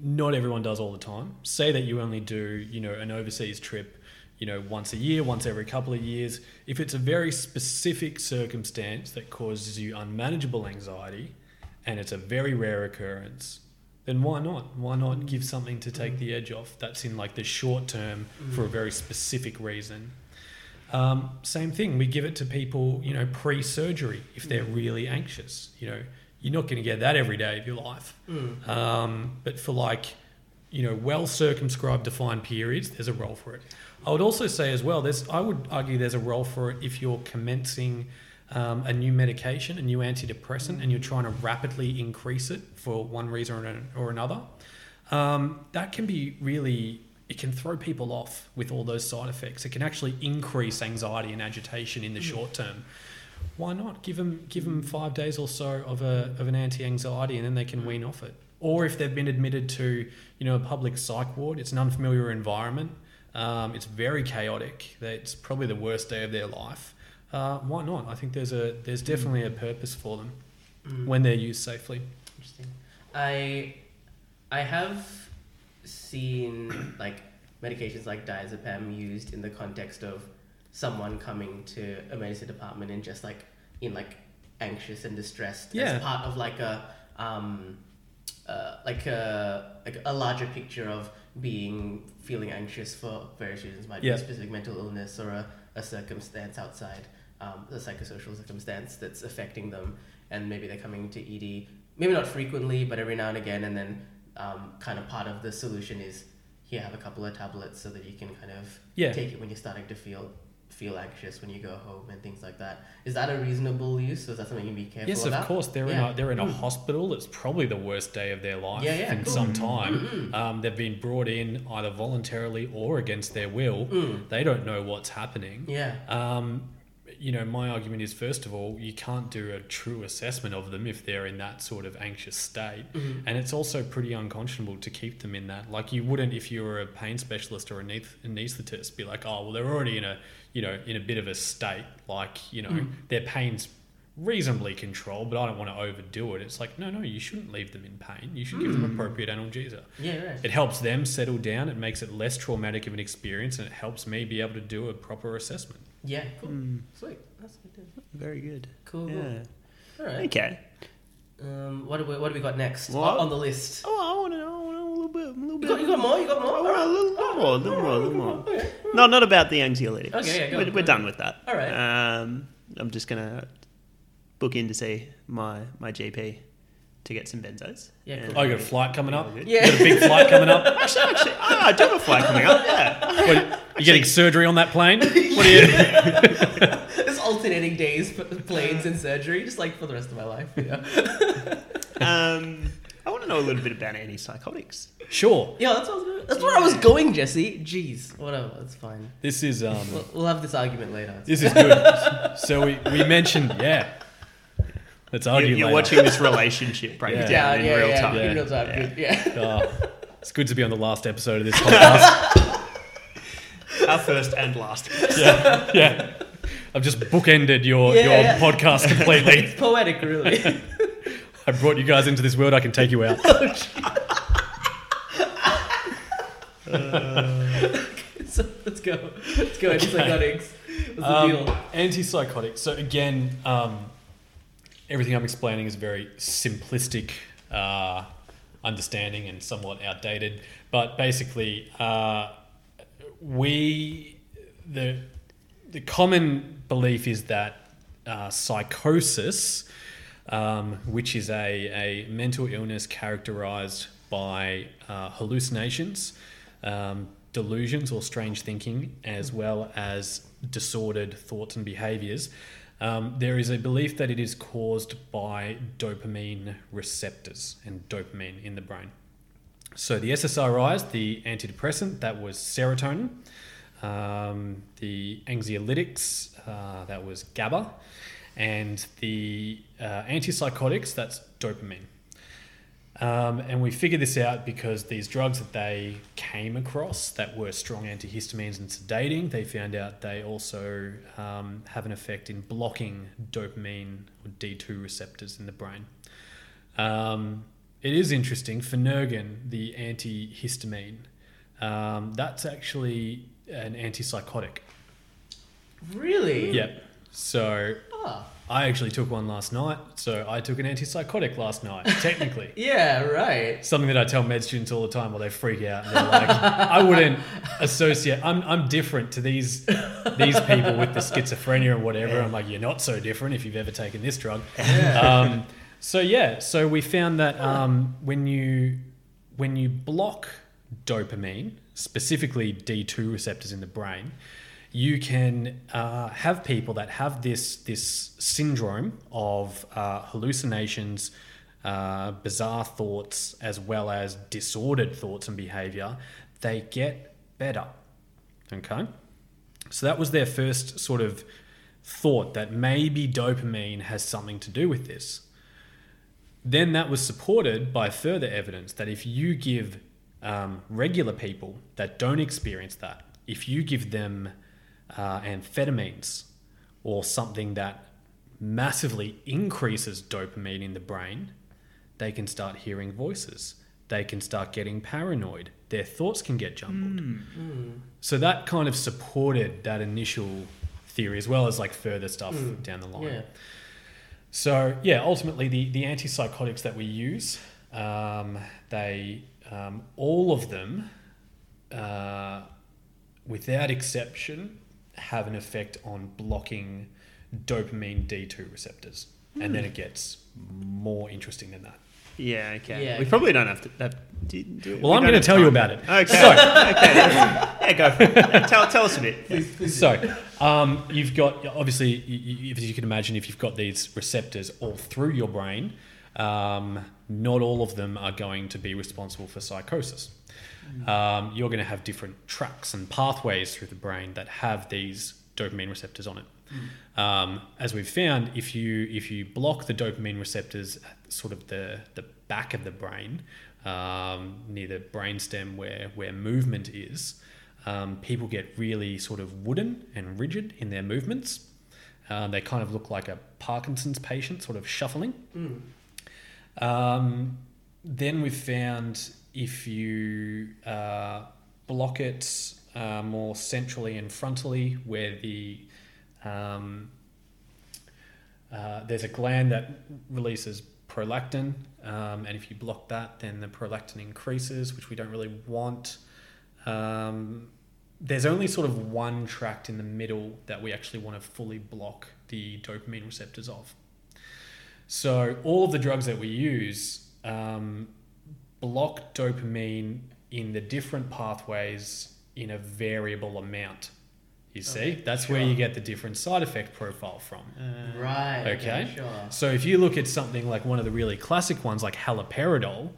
not everyone does all the time. Say that you only do, you know, an overseas trip, you know, once a year, once every couple of years. If it's a very specific circumstance that causes you unmanageable anxiety and it's a very rare occurrence, then why not? Why not give something to take the edge off? That's in like the short term for a very specific reason. Um, same thing, we give it to people, you know, pre surgery if they're really anxious. You know, you're not going to get that every day of your life. Um, but for like, you know, well circumscribed defined periods, there's a role for it. I would also say as well, there's, I would argue there's a role for it if you're commencing um, a new medication, a new antidepressant, and you're trying to rapidly increase it for one reason or, or another. Um, that can be really, it can throw people off with all those side effects. It can actually increase anxiety and agitation in the short term. Why not give them give them five days or so of a of an anti-anxiety, and then they can wean off it. Or if they've been admitted to, you know, a public psych ward, it's an unfamiliar environment. Um, it's very chaotic. It's probably the worst day of their life. Uh, why not? I think there's a there's definitely a purpose for them when they're used safely. Interesting. I I have seen like medications like diazepam used in the context of someone coming to a medicine department and just like in like anxious and distressed Yeah. as part of like a um uh, like a like a larger picture of being feeling anxious for various reasons might Yeah. be a specific mental illness or a, a circumstance outside um, the psychosocial circumstance that's affecting them and maybe they're coming to ED maybe not frequently but every now and again and then um, kind of part of the solution is here have a couple of tablets so that you can kind of Yeah. take it when you're starting to feel feel anxious when you go home and things like that is that a reasonable use or is that something you can be careful Yes, about of course. They're Yeah. in a they're in a hospital. It's probably the worst day of their life Yeah, yeah, in cool. some time. Um, they've been brought in either voluntarily or against their will. Mm. They don't know what's happening. yeah Um, you know, my argument is first of all, you can't do a true assessment of them if they're in that sort of anxious state. Mm-hmm. And it's also pretty unconscionable to keep them in that. Like you wouldn't if you were a pain specialist or a anath- anaesthetist be like, oh, well, they're already in a, you know, in a bit of a state. Like, you know, mm. their pain's reasonably controlled, but I don't want to overdo it. It's like, no, no, you shouldn't leave them in pain. You should give them mm. appropriate analgesia. yeah right It helps them settle down. It makes it less traumatic of an experience, and it helps me be able to do a proper assessment. Yeah cool sweet that's good. Very good. cool cool. Yeah. all right Okay. um, what, do we, what do we got next What? on the list Oh, I want to know, I wanna a little bit, a little you bit. got, you got more you got more I a little, little more, a little more, a little more. No, not about the anxiolytics. Okay, yeah, go we're, we're done with that. All right. Um, I'm just gonna book in to see my my GP to get some benzos. Yeah, And- Oh, you got a flight coming up? Yeah. You got a big flight coming up? Actually, actually, oh, I do have a flight coming up. Yeah. What, you getting surgery on that plane? What are you? this alternating days, p- planes, and surgery, just like for the rest of my life. Yeah, Um, I want to know a little bit about antipsychotics. Sure. yeah, that's what I was going. That's where I was going, Jesse. Jeez, whatever. That's fine. This is um. We'll, we'll have this argument later. This is good. so we, we mentioned yeah. Let's You're, you're later. watching this relationship break Yeah. yeah, down yeah, in real yeah, time. in real time. Yeah. Yeah. Oh, it's good to be on the last episode of this podcast. Our first and last. yeah, yeah. I've just bookended your Yeah, your yeah. podcast completely. It's poetic, really. I brought you guys into this world. I can take you out. so let's go. Let's go. Antipsychotics. What's the Um, deal? antipsychotics. So again, um, everything I'm explaining is very simplistic uh, understanding and somewhat outdated. But basically, uh, we the the common belief is that uh, psychosis, um, which is a, a mental illness characterized by uh, hallucinations, um, delusions or strange thinking, as well as disordered thoughts and behaviors. Um, there is a belief that it is caused by dopamine receptors and dopamine in the brain. So the SSRIs, the antidepressant, that was serotonin. Um, the anxiolytics, uh, that was GABA. And the uh, antipsychotics, that's dopamine. Um, and we figured this out because these drugs that they came across that were strong antihistamines and sedating, they found out they also um, have an effect in blocking dopamine or D2 receptors in the brain. Um, it is interesting. Phenergan, the antihistamine, um, that's actually an antipsychotic. Really? Yep. So Ah. I actually took one last night. So I took an antipsychotic last night, technically. Yeah. Right. Something that I tell med students all the time while they freak out. And they're like, I wouldn't associate. I'm, I'm different to these these people with the schizophrenia and whatever. I'm like, you're not so different if you've ever taken this drug. Um, so yeah, so we found that um, when you when you block dopamine, specifically D2 receptors in the brain, you can uh, have people that have this this syndrome of uh, hallucinations, uh, bizarre thoughts, as well as disordered thoughts and behavior. They get better. Okay, so that was their first sort of thought that maybe dopamine has something to do with this. Then that was supported by further evidence that if you give um, regular people that don't experience that, if you give them uh, amphetamines or something that massively increases dopamine in the brain, they can start hearing voices. They can start getting paranoid. Their thoughts can get jumbled. So that kind of supported that initial theory as well as like further stuff down the line. Yeah. So yeah, ultimately the the antipsychotics that we use, um, they um, all of them, uh, without exception, have an effect on blocking dopamine D two receptors, and then it gets more interesting than that. Yeah, okay. Yeah, we okay. probably don't have to. That, do, do, Well, we I'm going to have tell you about it. Okay. So- okay. that's- Yeah, go for it. Tell, tell us a bit. So, um, you've got obviously, you, you, as you can imagine, if you've got these receptors all through your brain, um, not all of them are going to be responsible for psychosis. Um, you're going to have different tracks and pathways through the brain that have these dopamine receptors on it. Um, as we've found, if you if you block the dopamine receptors at sort of the the back of the brain, um, near the brainstem where where movement is, um, people get really sort of wooden and rigid in their movements. Um, they kind of look like a Parkinson's patient, sort of shuffling. Um, then we've found if you uh, block it uh, more centrally and frontally, where the um, uh, there's a gland that releases prolactin, um, and if you block that, then the prolactin increases, which we don't really want. Um, there's only sort of one tract in the middle that we actually want to fully block the dopamine receptors of. So all of the drugs that we use um, block dopamine in the different pathways in a variable amount. You see, Okay, that's where you get the different side effect profile from. Right. Okay. Sure. So if you look at something like one of the really classic ones, like haloperidol,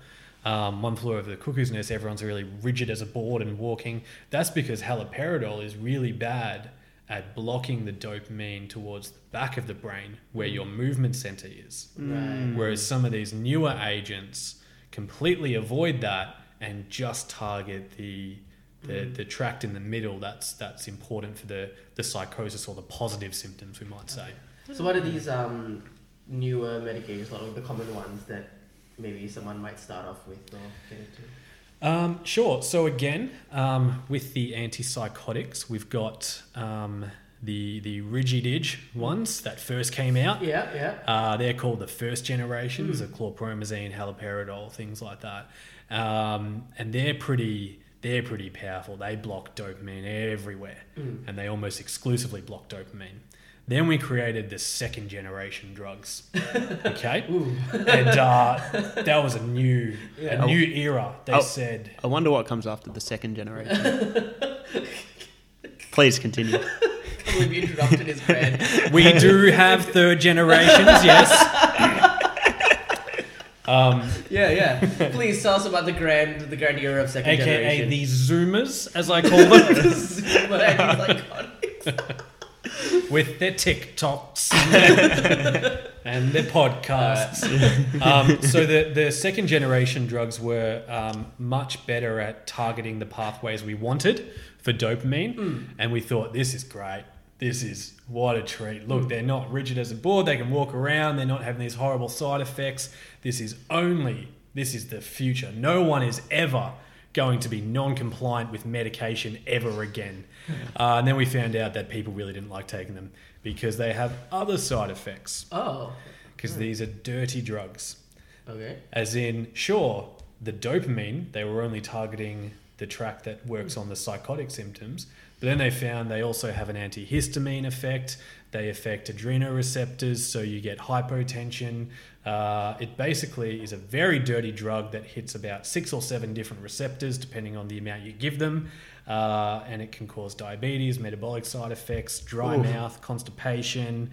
um, one flew over the cuckoo's nest, everyone's really rigid as a board and walking. That's because haloperidol is really bad at blocking the dopamine towards the back of the brain where your movement center is. Right. Whereas some of these newer agents completely avoid that and just target the the, the tract in the middle that's that's important for the, the psychosis or the positive symptoms we might say. So what are these um, newer medications, like the common ones that maybe someone might start off with or get into? Um, sure. So again, um, with the antipsychotics, we've got um, the the Rigidig ones that first came out. Yeah, yeah. Uh, they're called the first generations of chlorpromazine, haloperidol, things like that, um, and they're pretty they're pretty powerful. They block dopamine everywhere, and they almost exclusively block dopamine. Then we created the second generation drugs. Okay, and uh, that was a new Yeah. a new era. They Oh. said I wonder what comes after the second generation. Please continue. You interrupted his we do have third generations. Yes. Um, Yeah, yeah. Please tell us about the grand, the grand era of second aka generation. the Zoomers, as I call them, Super antipsychotics. with their TikToks and their podcasts. um, so the the second generation drugs were um, much better at targeting the pathways we wanted for dopamine, and we thought this is great. This is what a treat. Look, they're not rigid as a board. They can walk around. They're not having these horrible side effects. This is only, this is the future. No one is ever going to be non compliant with medication ever again. Uh, and then we found out that people really didn't like taking them because they have other side effects. Oh, Because these are dirty drugs. okay. As in, sure, the dopamine, they were only targeting the track that works on the psychotic symptoms, but then they found they also have an antihistamine effect. They affect adrenoreceptors, so you get hypotension. Uh, it basically is a very dirty drug that hits about six or seven different receptors, depending on the amount you give them. Uh, and it can cause diabetes, metabolic side effects, dry Oof. mouth, constipation.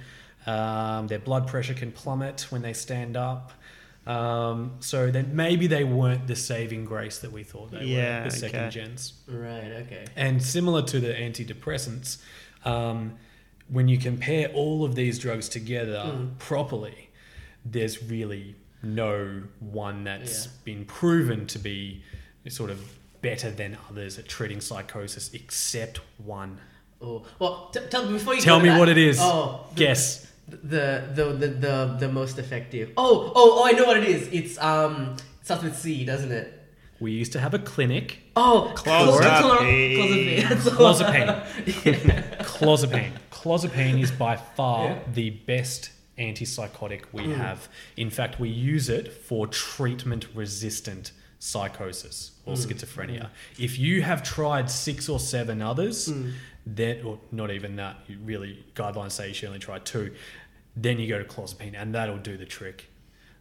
Um, their blood pressure can plummet when they stand up. Um, so then maybe they weren't the saving grace that we thought they Yeah, were, the second okay. gens. Right, okay. And similar to the antidepressants, um, when you compare all of these drugs together Mm. properly, there's really no one that's Yeah. been proven to be sort of better than others at treating psychosis, except one. Oh, well, t- tell me before you Tell me that- what it is. Oh, the, Guess. The, the the the the most effective. Oh, oh, oh! I know what it is. It's um, it starts with C, doesn't it? We used to have a clinic, Oh, Clozapine. clozapine. Clozapine. clozapine. Clozapine is by far Yeah. the best antipsychotic we Mm. have. In fact, we use it for treatment resistant psychosis or Mm. schizophrenia. If you have tried six or seven others, Mm. then, or not even that, you really, guidelines say you should only try two, then you go to clozapine and that'll do the trick.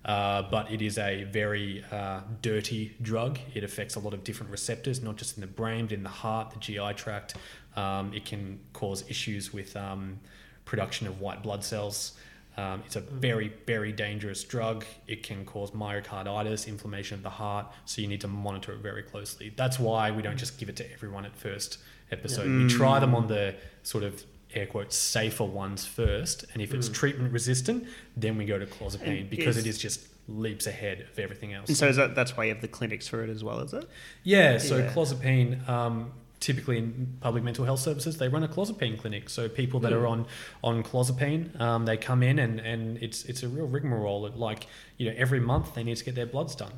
Uh, but it is a very uh, dirty drug. It affects a lot of different receptors, not just in the brain, but in the heart, the GI tract. Um, it can cause issues with um, production of white blood cells. Um, it's a very, very dangerous drug. It can cause myocarditis, inflammation of the heart. So you need to monitor it very closely. That's why we don't just give it to everyone at first episode. We try them on the sort of air quotes safer ones first, and if it's treatment resistant, then we go to clozapine And because it is just leaps ahead of everything else. And so is that, that's why you have the clinics for it as well, is it? Yeah, so Yeah. clozapine, um, typically in public mental health services, they run a clozapine clinic. So people that are on on clozapine, um, they come in and, and it's it's a real rigmarole. Like you know, every month they need to get their bloods done.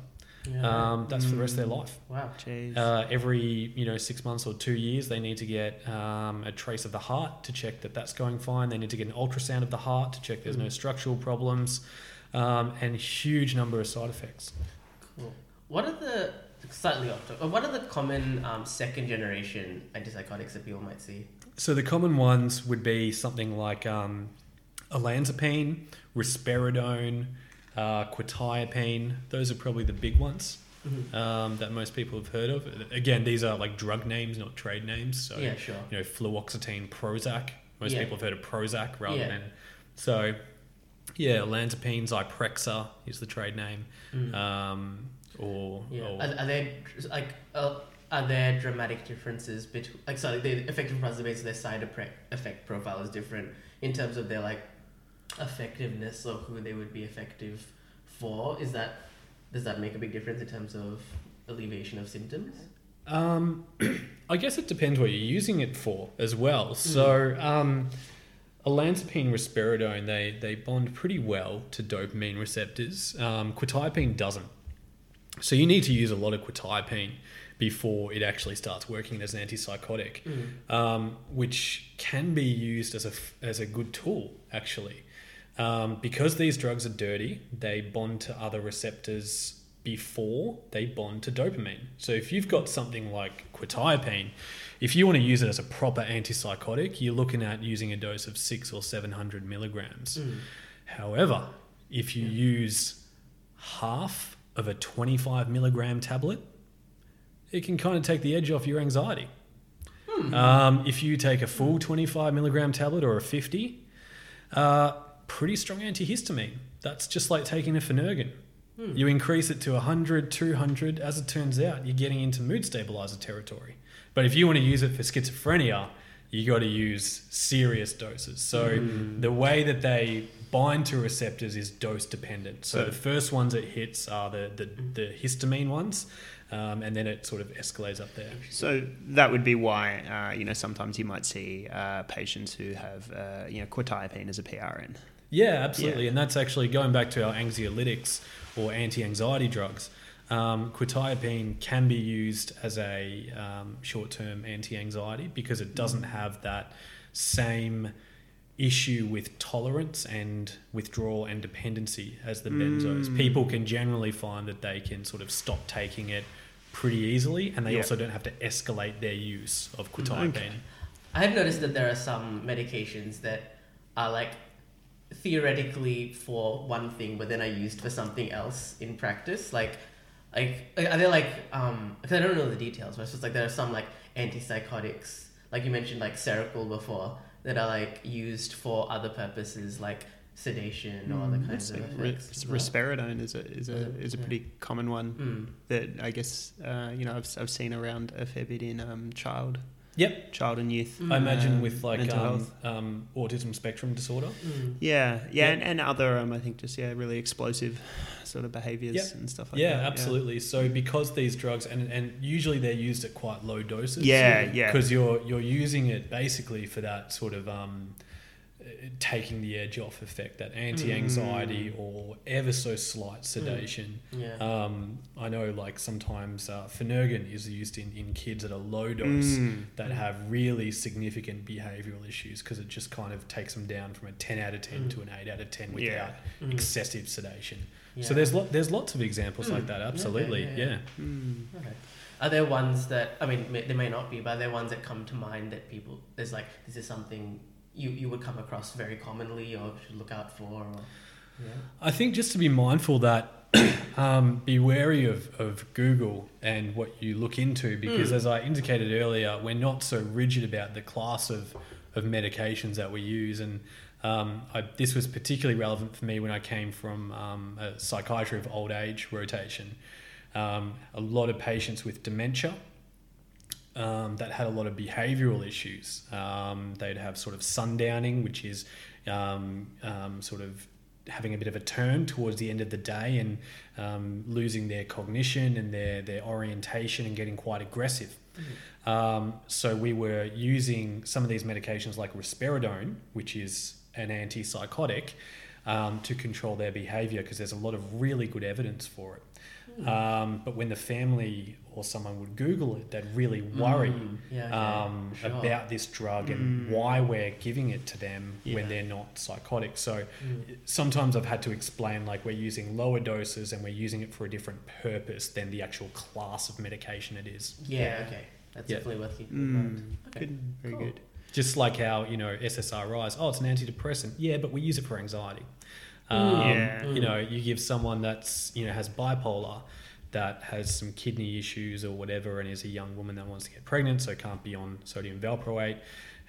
Yeah. Um, that's for the rest of their life. wow. Jeez. Uh, every you know six months or two years, they need to get um, a trace of the heart to check that that's going fine. They need to get an ultrasound of the heart to check there's no structural problems, um, and huge number of side effects. Cool. What are the slightly off topic, What are the common um, second generation antipsychotics that people might see? So the common ones would be something like um, olanzapine, risperidone, uh, quetiapine. Those are probably the big ones. Mhm. um, that most people have heard of. Again, these are like drug names, not trade names. So yeah, sure. you know, fluoxetine, Prozac. Most Yeah. people have heard of Prozac rather Yeah. than. So, yeah, olanzapine, Zyprexa is the trade name. Mm. Um, or, Yeah. or Are, are there like uh, are there dramatic differences between like sorry the effective process based their side effect profile is different in terms of their like effectiveness or who they would be effective for? Is that does that make a big difference in terms of alleviation of symptoms? Um, I guess it depends what you're using it for as well. So, um, olanzapine, risperidone, they they bond pretty well to dopamine receptors. Um, quetiapine doesn't. So you need to use a lot of quetiapine before it actually starts working as an antipsychotic, um, which can be used as a as a good tool actually. Um, because these drugs are dirty, they bond to other receptors before they bond to dopamine. So if you've got something like quetiapine, if you want to use it as a proper antipsychotic, you're looking at using a dose of six or seven hundred milligrams. However, if you use half of a 25 milligram tablet, it can kind of take the edge off your anxiety. Um, if you take a full 25 milligram tablet or a 50, uh, pretty strong antihistamine. That's just like taking a Phenergan. You increase it to 100, 200. As it turns out, you're getting into mood stabilizer territory. But if you want to use it for schizophrenia, you got to use serious doses. So the way that they bind to receptors is dose dependent. So, So- the first ones it hits are the, the, the histamine ones, um, and then it sort of escalates up there. So that would be why uh, you know sometimes you might see uh, patients who have uh, you know quetiapine as a PRN. Yeah, absolutely. Yeah. And that's actually going back to our anxiolytics or anti anxiety drugs. Um, quetiapine can be used as a um, short term anti anxiety because it doesn't have that same issue with tolerance and withdrawal and dependency as the benzos. People can generally find that they can sort of stop taking it pretty easily and they Yeah. also don't have to escalate their use of quetiapine. I have noticed that there are some medications that are like theoretically for one thing, but then are used for something else in practice. Like, like are they like um? Because I don't know the details, but it's just like there are some like antipsychotics, like you mentioned, like Seroquel before, that are like used for other purposes, like sedation or other kinds of Re- effects. well. risperidone is a is a Is a Yeah. pretty common one Mm. that I guess uh, you know I've, I've seen around a fair bit in um, child Yep. child and youth. I imagine with like um, health. um, autism spectrum disorder. Mm. Yeah, yeah, Yeah. And, and other um, I think just yeah really explosive sort of behaviors Yep. and stuff like that. yeah, that. absolutely. So because these drugs and and usually they're used at quite low doses. Yeah, yeah. Because you're you're using it basically for that sort of um, uh, taking the edge off effect, that anti-anxiety or ever so slight sedation. Yeah. Um, I know, like sometimes uh, Phenergan is used in, in kids at a low dose Mm. that have really significant behavioural issues because it just kind of takes them down from a ten out of ten Mm. to an eight out of ten without Mm. excessive sedation. Yeah. So there's lo- there's lots of examples Mm. like that. Yeah, Absolutely, yeah, yeah. yeah. Mm. Okay. Are there ones that I mean, may, there may not be, but are there ones that come to mind that people there's like this is something you you would come across very commonly or should look out for? Or, yeah. I think just to be mindful that um, be wary of, of Google and what you look into because, Mm. as I indicated earlier, we're not so rigid about the class of, of medications that we use. And um, I, this was particularly relevant for me when I came from um, a psychiatry of old age rotation. Um, a lot of patients with dementia um, that had a lot of behavioral issues. Um, they'd have sort of sundowning, which is um, um, sort of having a bit of a turn towards the end of the day and um, losing their cognition and their, their orientation and getting quite aggressive. Um, so we were using some of these medications like risperidone, which is an antipsychotic, um, to control their behavior because there's a lot of really good evidence for it. Um, but when the family or someone would Google it, they'd really worry Mm, yeah, okay, um, sure. about this drug and why we're giving it to them Yeah. when they're not psychotic. So Mm. sometimes I've had to explain like we're using lower doses and we're using it for a different purpose than the actual class of medication it is. Yeah, okay. That's Yeah. definitely worth keeping in mind. Mm. Okay, Good, very cool. good. Just like how, you know, SSRIs, oh, it's an antidepressant. Yeah, but we use it for anxiety. Um, Yeah. You know, you give someone that's, you know, has bipolar, that has some kidney issues or whatever and is a young woman that wants to get pregnant, so can't be on sodium valproate.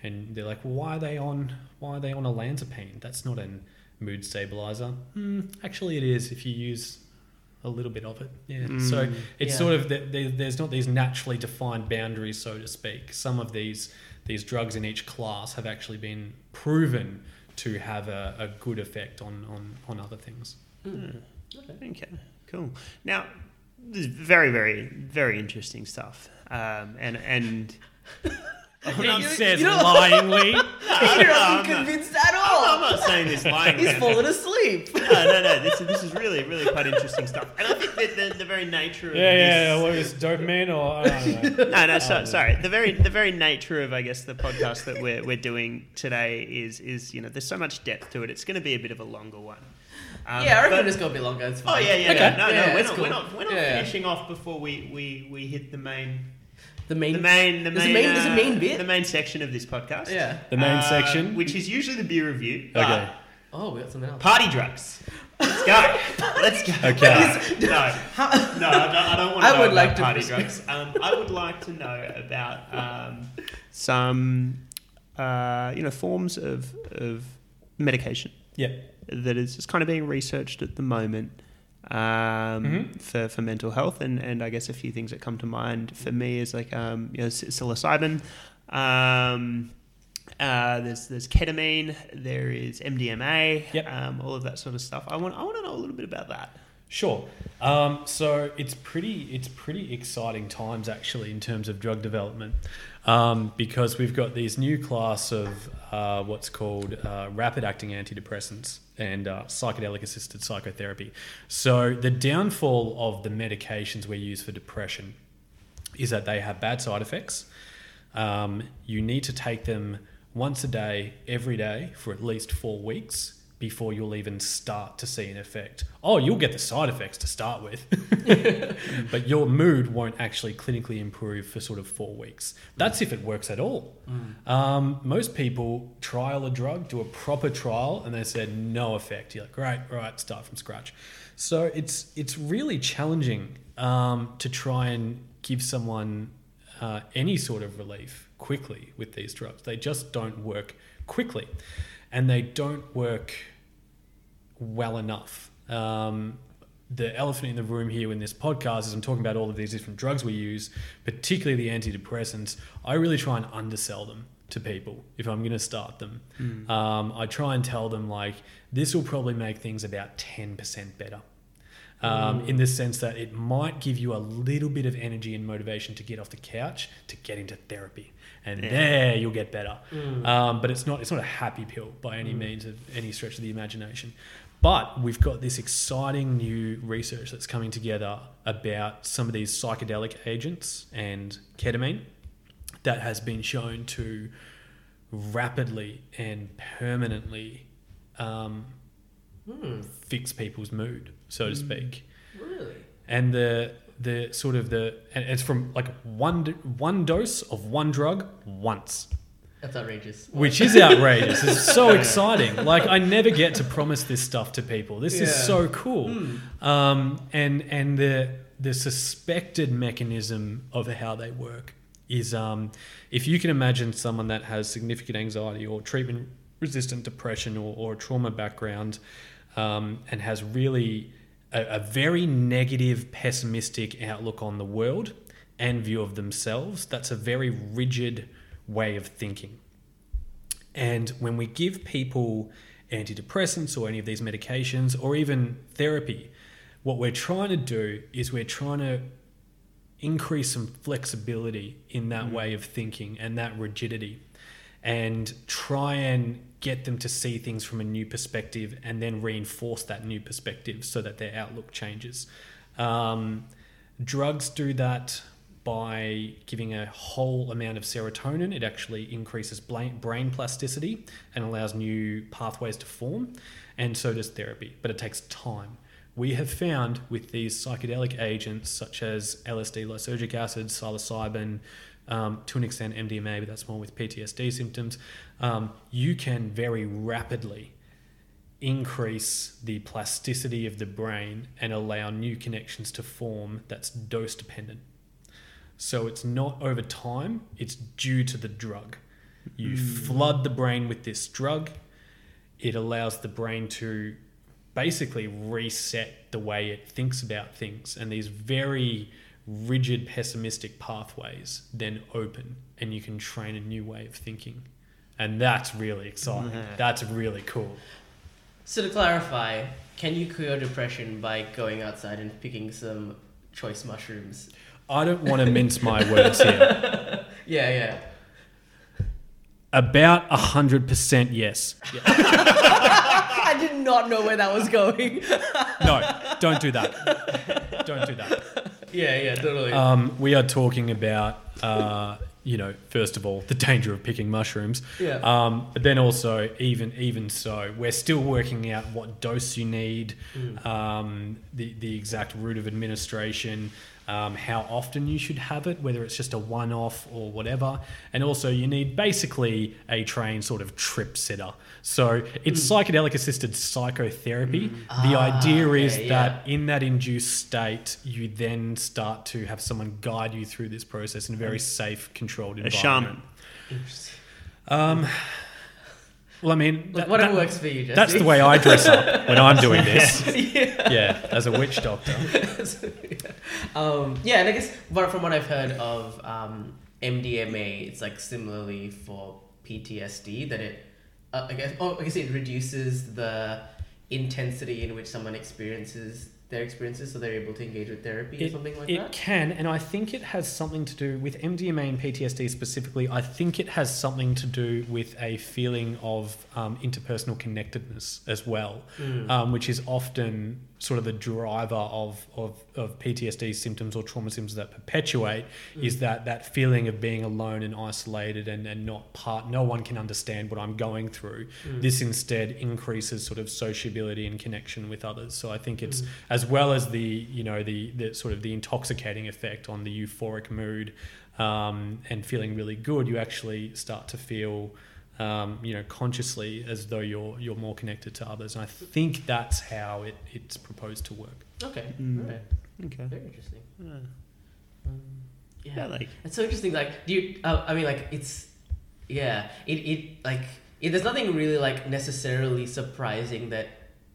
And they're like, well, why are they on? Why are they on olanzapine? That's not a mood stabilizer. Hmm, actually, it is if you use a little bit of it. Yeah. So it's Yeah. sort of that there, there's not these naturally defined boundaries, so to speak. Some of these these drugs in each class have actually been proven to have a, a good effect on, on, on other things. Okay, cool. Now, this is very, very, very interesting stuff. Um, and and He you- says you know- lyingly. You're I'm not not- convinced at I'm all. not saying this lying. He's man. fallen asleep. no, no, no. This is this is really, really quite interesting stuff. And I think that the, the very nature of Yeah, this, yeah, yeah. What is dopamine or I don't know. no, no, so, Um, sorry. The very the very nature of I guess the podcast that we're we're doing today is is you know there's so much depth to it. It's going to be a bit of a longer one. Um, yeah, I reckon but- it's gonna be longer. It's Oh yeah, yeah, Okay. yeah. No, Yeah, no, we're not, cool. we're not we're not Yeah. finishing off before we, we, we hit the main The main. the main the There's a main, main- there's a uh, main bit? the main section of this podcast. Yeah. The main Uh, section. which is usually the beer review. Okay. Oh, we got something else. Party drugs. Let's go. Let's go. Okay. No, no, I don't, I don't want I to know would about like to party pres- drugs. Um, I would like to know about um, some, uh, you know, forms of of medication Yeah. that is just kind of being researched at the moment um, Mhm. for, for mental health. And, and I guess a few things that come to mind for me is like um, you know, psilocybin. Um, uh, there's there's ketamine. There is MDMA. Yep. Um, all of that sort of stuff. I want I want to know a little bit about that. Sure. Um, so it's pretty it's pretty exciting times actually in terms of drug development um, because we've got these new class of uh, what's called uh, rapid acting antidepressants and uh, psychedelic assisted psychotherapy. So the downfall of the medications we use for depression is that they have bad side effects. Um, you need to take them once a day, every day, for at least four weeks before you'll even start to see an effect. Oh, you'll get the side effects to start with, but your mood won't actually clinically improve for sort of four weeks. That's if it works at all. Um, most people trial a drug, do a proper trial, and they said no effect. You're like, great, right, start from scratch. So it's it's really challenging um, to try and give someone uh, any sort of relief quickly with these drugs. They just don't work quickly, and they don't work well enough. Um, the elephant in the room here in this podcast is I'm talking about all of these different drugs we use, particularly the antidepressants. I really try and undersell them to people if I'm going to start them. Um, I try and tell them like this will probably make things about 10% better. Um, in the sense that it might give you a little bit of energy and motivation to get off the couch to get into therapy, and Yeah. there you'll get better. Um, but it's not it's not a happy pill by any means of any stretch of the imagination. But we've got this exciting new research that's coming together about some of these psychedelic agents and ketamine that has been shown to rapidly and permanently um, Hmm. fix people's mood, so to speak. Really? And the the sort of the and it's from like one one dose of one drug once, That's outrageous. which is outrageous. It's so exciting. Like I never get to promise this stuff to people. This is so cool. Um, and and the the suspected mechanism of how they work is um, if you can imagine someone that has significant anxiety or treatment resistant depression or, or trauma background um, and has really a, a very negative, pessimistic outlook on the world and view of themselves, that's a very rigid way of thinking. And when we give people antidepressants or any of these medications or even therapy, what we're trying to do is we're trying to increase some flexibility in that way of thinking and that rigidity and try and get them to see things from a new perspective and then reinforce that new perspective so that their outlook changes. Um, drugs do that by giving a whole amount of serotonin. It actually increases brain plasticity and allows new pathways to form, and so does therapy, but it takes time. We have found with these psychedelic agents such as LSD, lysergic acid, psilocybin, um, to an extent MDMA, but that's more with PTSD symptoms, um, you can very rapidly increase the plasticity of the brain and allow new connections to form that's dose dependent. So it's not over time, it's due to the drug. You hmm. flood the brain with this drug, it allows the brain to basically reset the way it thinks about things. And these very rigid, pessimistic pathways then open, and you can train a new way of thinking. And that's really exciting. That's really cool. So to clarify, can you cure depression by going outside and picking some choice mushrooms? I don't want to mince my words here. Yeah, yeah. About 100% yes. I did not know where that was going. No, don't do that. Don't do that. yeah, yeah, totally. Um, we are talking about, uh, you know, first of all, the danger of picking mushrooms. Yeah. Um, but then also, even even so, we're still working out what dose you need, um, the the exact route of administration, um, how often you should have it, whether it's just a one-off or whatever, and also you need basically a trained sort of trip sitter. So it's psychedelic assisted psychotherapy. The Ah, idea okay, is yeah. that in that induced state, you then start to have someone guide you through this process in a very safe, controlled A environment. shaman. Interesting. Um, well, I mean, Like, that- whatever that- works for you, Jesse. That's the way I dress up when I'm doing this. yeah. Yeah, as a witch doctor. um, yeah, and I guess but from what I've heard of um, MDMA, it's like similarly for PTSD that it, uh, I guess, oh, I guess it reduces the intensity in which someone experiences their experiences, so they're able to engage with therapy or something like it that. can, and I think it has something to do with MDMA and PTSD specifically. I think it has something to do with a feeling of um, interpersonal connectedness as well, Mm. um, which is often sort of the driver of, of, of PTSD symptoms or trauma symptoms that perpetuate mm. is that that feeling of being alone and isolated and, and not part no one can understand what I'm going through. Mm. This instead increases sort of sociability and connection with others. So I think it's mm. as well as the you know the, the sort of the intoxicating effect on the euphoric mood um, and feeling really good, you actually start to feel um, you know, consciously as though you're you're more connected to others. And I think that's how it, it's proposed to work. Okay, Mm. right. Okay. very interesting. Yeah. Um, yeah. Yeah, like It's so interesting. Like, do you? Uh, I mean, like, it's yeah. It it like it, there's nothing really like necessarily surprising that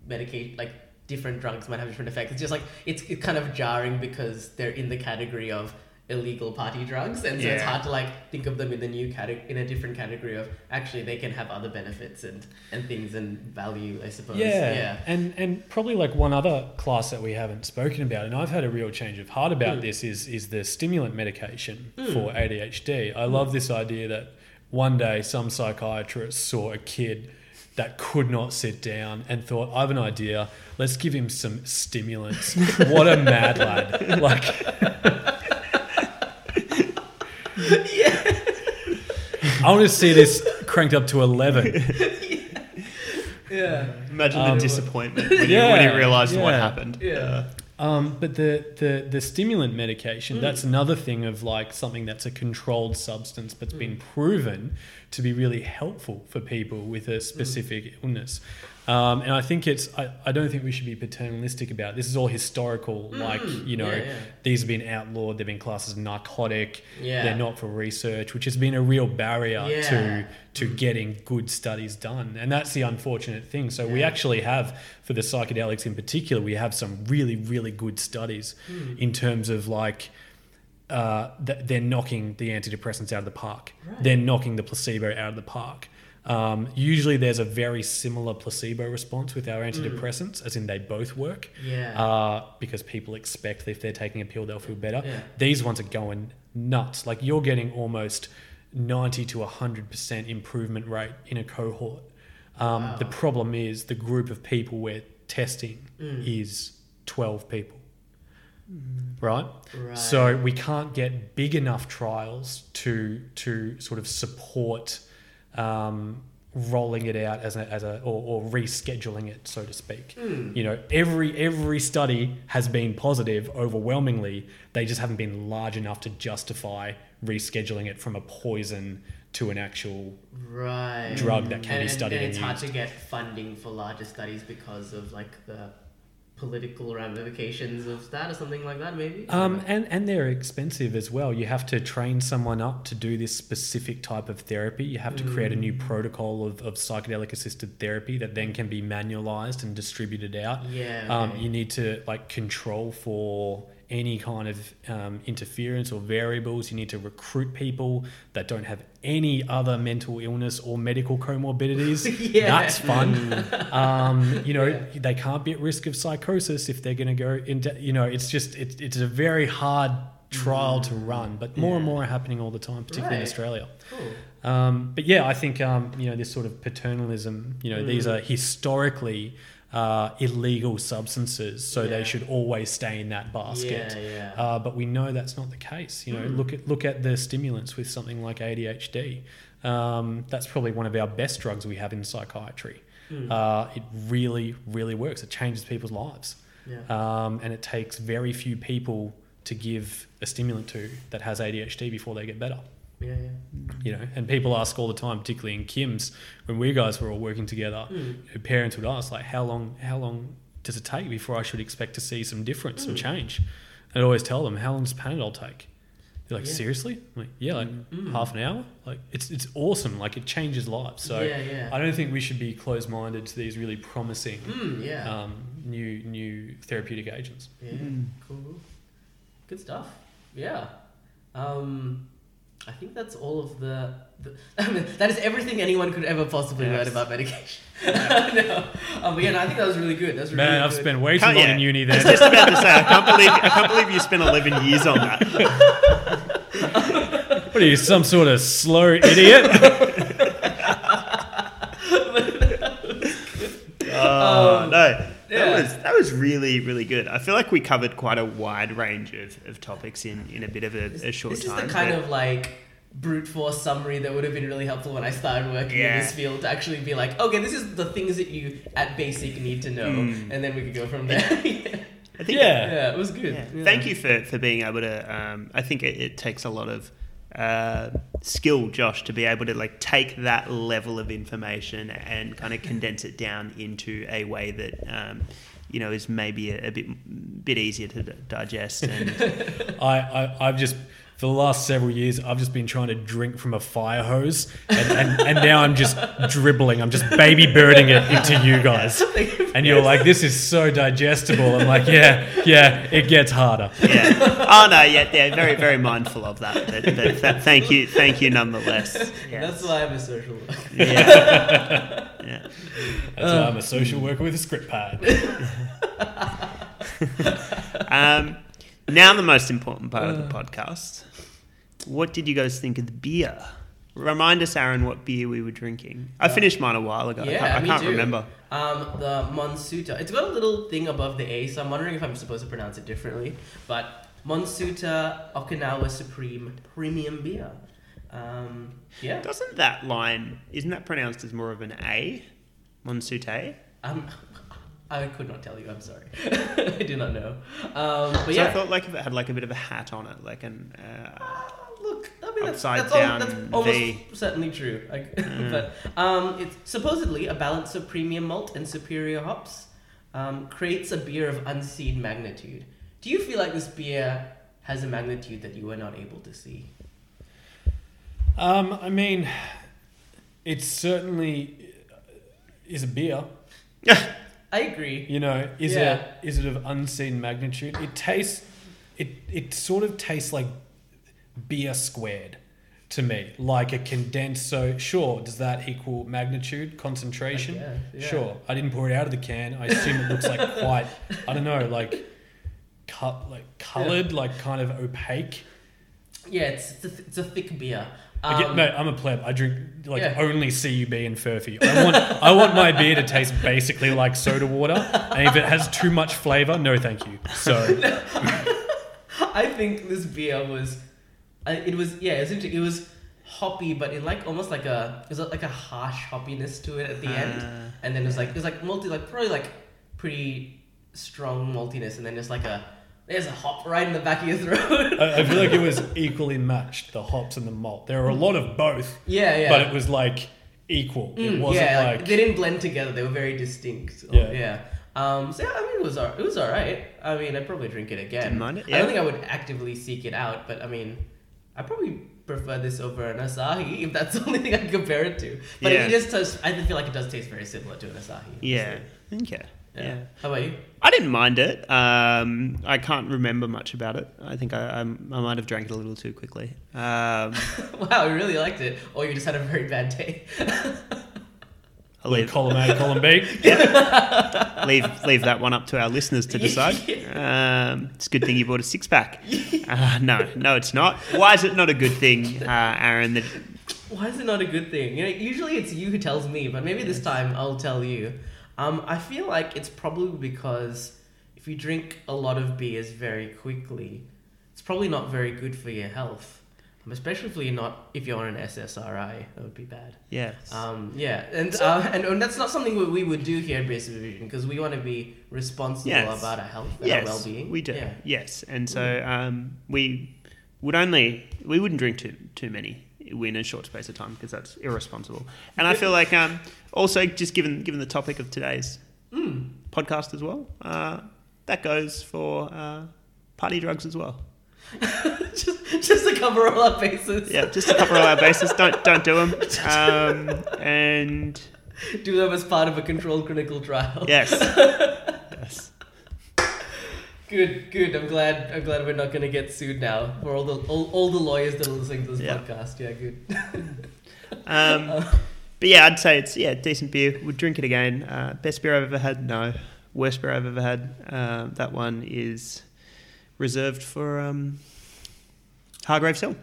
medicate like different drugs might have different effects. It's just like it's, it's kind of jarring because they're in the category of illegal party drugs, and so it's hard to like think of them in the new category in a different category of actually they can have other benefits and and things and value. I suppose. Yeah. And and probably like one other class that we haven't spoken about, and I've had a real change of heart about Mm. this is is the stimulant medication Mm. for ADHD. I love this idea that one day some psychiatrist saw a kid that could not sit down and thought, I have an idea, let's give him some stimulants. what a mad lad. Like I want to see this cranked up to eleven. Yeah. imagine Um, the disappointment when, yeah, you, when you realised what yeah. happened. Yeah. Um, but the, the, the stimulant medication, Mm. that's another thing of like something that's a controlled substance but's Mm. been proven to be really helpful for people with a specific Mm. illness. Um, and I think it's, I, I don't think we should be paternalistic about it. This is all historical. Like, you know, Mm. yeah, yeah. these have been outlawed, they've been classed as narcotic, Yeah. they're not for research, which has been a real barrier to to getting good studies done. And that's the unfortunate thing. So we actually have, for the psychedelics in particular, we have some really, really good studies Hmm. in terms of like uh, th- they're knocking the antidepressants out of the park. Right. They're knocking the placebo out of the park. Um, usually, there's a very similar placebo response with our antidepressants, as in they both work. Yeah. uh, because people expect that if they're taking a pill, they'll feel better. Yeah. These ones are going nuts. Like you're getting almost 90 to 100% improvement rate in a cohort. Um, Wow. The problem is the group of people we're testing Mm. is 12 people. Right? right. So we can't get big enough trials to to sort of support um, rolling it out as a, as a or, or rescheduling it, so to speak. Hmm. You know, every every study has been positive overwhelmingly. They just haven't been large enough to justify rescheduling it from a poison to an actual right drug that can and, be studied and and, it's hard to get funding for larger studies because of like the political ramifications of that or something like that maybe Um, and, and they're expensive as well. You have to train someone up to do this specific type of therapy. You have to create a new Mm. protocol of, of psychedelic assisted therapy that then can be manualized and distributed out. yeah Um, you need to like control for any kind of um, interference or variables. You need to recruit people that don't have any other mental illness or medical comorbidities. Yeah. That's fun. um, you know, Yeah. they can't be at risk of psychosis if they're going to go into, you know, it's just, it's, it's a very hard trial to run, but more and more are happening all the time, particularly in Australia. cool. Um, but yeah, I think um, you know this sort of paternalism. You know, these Mm. are historically uh, illegal substances, so Yeah. they should always stay in that basket. yeah yeah Uh, but we know that's not the case. You know, Mm. look at look at the stimulants with something like ADHD. Um, that's probably one of our best drugs we have in psychiatry. Mm. Uh, it really, really works. It changes people's lives, yeah um, and it takes very few people to give a stimulant to that has ADHD before they get better yeah yeah you know and people ask all the time particularly in CYMHS when we guys were all working together Mm. parents would ask like how long how long does it take before i should expect to see some difference some Mm. change and i always tell them how long does panadol take they're like Yeah. seriously I'm like yeah like Mm. half an hour like it's it's awesome like it changes lives so yeah yeah i don't think we should be closed-minded to these really promising mm, yeah um, new new therapeutic agents Yeah, cool. Good stuff. Yeah. Um, I think that's all of the. the I mean, that is everything anyone could ever possibly Yes. learn about medication. no. Um, but yeah, no, I think that was really good. That's really man i've good. spent way too Can't- long yeah. in uni I was just about to say, I can't believe I can't believe you spent eleven years on that. what are you some sort of slow idiot Oh no, yeah. that was that was really really good. I feel like we covered quite a wide range of, of topics in, in a bit of a, a short This time. This is the kind of like brute force summary that would have been really helpful when I started working in this field to actually be like, okay, this is the things that you at basic need to know, Mm. and then we could go from there. yeah. I think yeah it was good. Yeah. Yeah. Thank you for, for being able to. Um, I think it, it takes a lot of uh, skill, Josh, to be able to like take that level of information and kind of condense it down into a way that um, you know is maybe a, a bit bit easier to digest. And I, I, I've just, for the last several years, I've just been trying to drink from a fire hose, and, and, and now I'm just dribbling. I'm just baby birding it into you guys. And you're like, this is so digestible. I'm like, yeah, yeah, it gets harder. yeah, oh no, yeah, yeah, very very mindful of that. But, but th- thank you, thank you nonetheless. Yes. That's why I'm a social worker. Yeah. yeah. That's why I'm a social worker with a script pad. Um, now the most important part of the podcast. What did you guys think of the beer? Remind us, Aaron, what beer we were drinking. I finished mine a while ago. I Yeah, can't, I can't remember. Um, the Monsuta. It's got a little thing above the A, so I'm wondering if I'm supposed to pronounce it differently. But Monsuta Okinawa Supreme Premium Beer. Um, yeah. Doesn't that line, isn't that pronounced as more of an A? Monsute? Um, I could not tell you. I'm sorry. I do not know. Um, but So yeah. I thought like if it had like a bit of a hat on it, like an. Uh, Look, I mean, that's, Upside that's, al- down that's almost V. certainly true. I, Mm. but um, it's supposedly a balance of premium malt and superior hops um, creates a beer of unseen magnitude. Do you feel like this beer has a magnitude that you were not able to see? Um, I mean, it certainly is a beer. I agree. You know, is Yeah. it is it of unseen magnitude? It tastes, it it sort of tastes like beer squared to me, like a condensed. So sure, does that equal magnitude, concentration? Guess, yeah. Sure. I didn't pour it out of the can. I assume it looks like quite, I don't know, like cut like colored, like kind of opaque. Yeah, it's it's a, th- it's a thick beer. I get, Um, mate, I'm a pleb. I drink like Yeah. only CUB and Furphy. I want I want my beer to taste basically like soda water, and if it has too much flavor, no, thank you. So I think this beer was, I, it was yeah, it was, inter- it was hoppy, but in like almost like a it was like a harsh hoppiness to it at the end, Uh, and then it was like it was like multi like probably like pretty strong maltiness, and then there's like a There's a hop right in the back of your throat. I, I feel like it was equally matched, the hops and the malt. There were a lot of both, yeah, yeah. but it was like equal. It Mm, wasn't yeah, like, they didn't blend together. They were very distinct. Yeah. yeah. Um, so yeah, I mean, it was al- it was alright. I mean, I'd probably drink it again. Didn't mind it, I don't think I would actively seek it out, but I mean, I probably prefer this over an Asahi if that's the only thing I can compare it to. But Yeah. it just does. I feel like it does taste very similar to an Asahi. Yeah. Okay. Yeah. Yeah. How about you? I didn't mind it. Um, I can't remember much about it. I think I, I, I might have drank it a little too quickly. Um, wow, you really liked it, or you just had a very bad day. Leave, column A, column B. leave, leave that one up to our listeners to decide. Um, it's a good thing you bought a six pack. Uh, no, no, it's not. Why is it not a good thing, uh, Aaron? That Why is it not a good thing? You know, usually it's you who tells me, but maybe this time I'll tell you. Um, I feel like it's probably because if you drink a lot of beers very quickly, it's probably not very good for your health. Especially if you're not if you're on an SSRI, that would be bad. yes. Um, yeah, and, uh, and and that's not something that we would do here at Beer Supervision because we want to be responsible Yes. about our health and yes, our well-being. we do. Yeah. Yes, and so um, we would only we wouldn't drink too too many in a short space of time because that's irresponsible. And I feel like um, also just given given the topic of today's Mm. podcast as well, uh, that goes for uh, party drugs as well. just just to cover all our bases. Yeah, just to cover all our bases. Don't don't do them. Um, and Do them as part of a controlled clinical trial. yes, yes. Good, good. I'm glad. I'm glad we're not going to get sued now for all the all, all the lawyers that are listening to this Yeah. podcast. Yeah, good. Um, but yeah, I'd say it's yeah decent beer. Would drink it again. Uh, best beer I've ever had. No, worst beer I've ever had. Um, that one is reserved for um, Hargreaves Hill.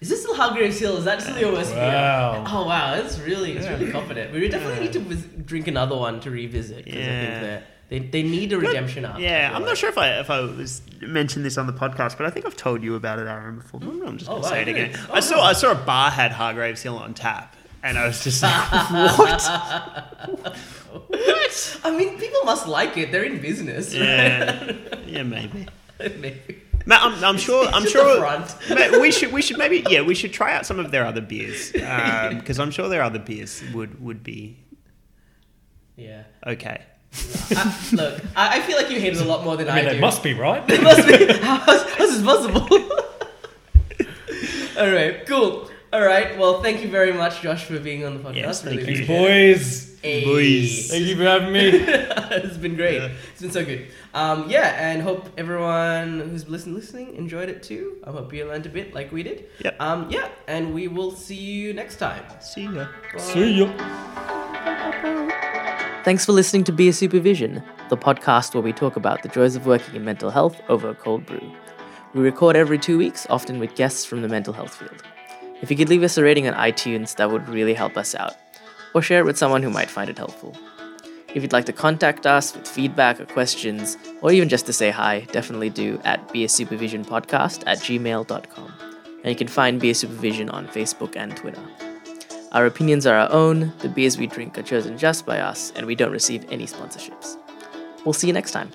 Is this still Hargreaves Hill? Is that still your worst Wow. beer? Oh wow, that's really it's Yeah. really confident. We definitely Yeah. need to vis- drink another one to revisit because I Yeah. think that they they need a redemption arc. I Yeah, feel I'm like. not sure if I if I was mentioned this on the podcast, but I think I've told you about it, Aaron, before. I'm just Oh, gonna wow, say it again. Oh, I saw no. I saw a bar had Hargreaves Hill on tap, and I was just like, what? I mean, people must like it. They're in business. Yeah, yeah, maybe. Maybe. Ma- I'm, I'm sure. I'm sure. the front. We should. We should maybe. Yeah, we should try out some of their other beers um, because I'm sure their other beers would would be Yeah. okay. I, look, I, I feel like you hate it a lot more than I, I mean, do. they must be right. It must be. How's, how's this possible? All right, cool. All right, well, thank you very much, Josh, for being on the podcast. Yes, Really thank you. Boys, Hey. Boys. thank you for having me. it's been great. Yeah. It's been so good. Um, yeah, and hope everyone who's listening, listening enjoyed it too. I hope you learned a bit like we did. Yep. Um, yeah, and we will see you next time. See ya. See ya. Thanks for listening to Beer Supervision, the podcast where we talk about the joys of working in mental health over a cold brew. We record every two weeks, often with guests from the mental health field. If you could leave us a rating on iTunes, that would really help us out, or share it with someone who might find it helpful. If you'd like to contact us with feedback or questions, or even just to say hi, definitely do at beersupervisionpodcast at gmail.com. And you can find Beer Supervision on Facebook and Twitter. Our opinions are our own, the beers we drink are chosen just by us, and we don't receive any sponsorships. We'll see you next time.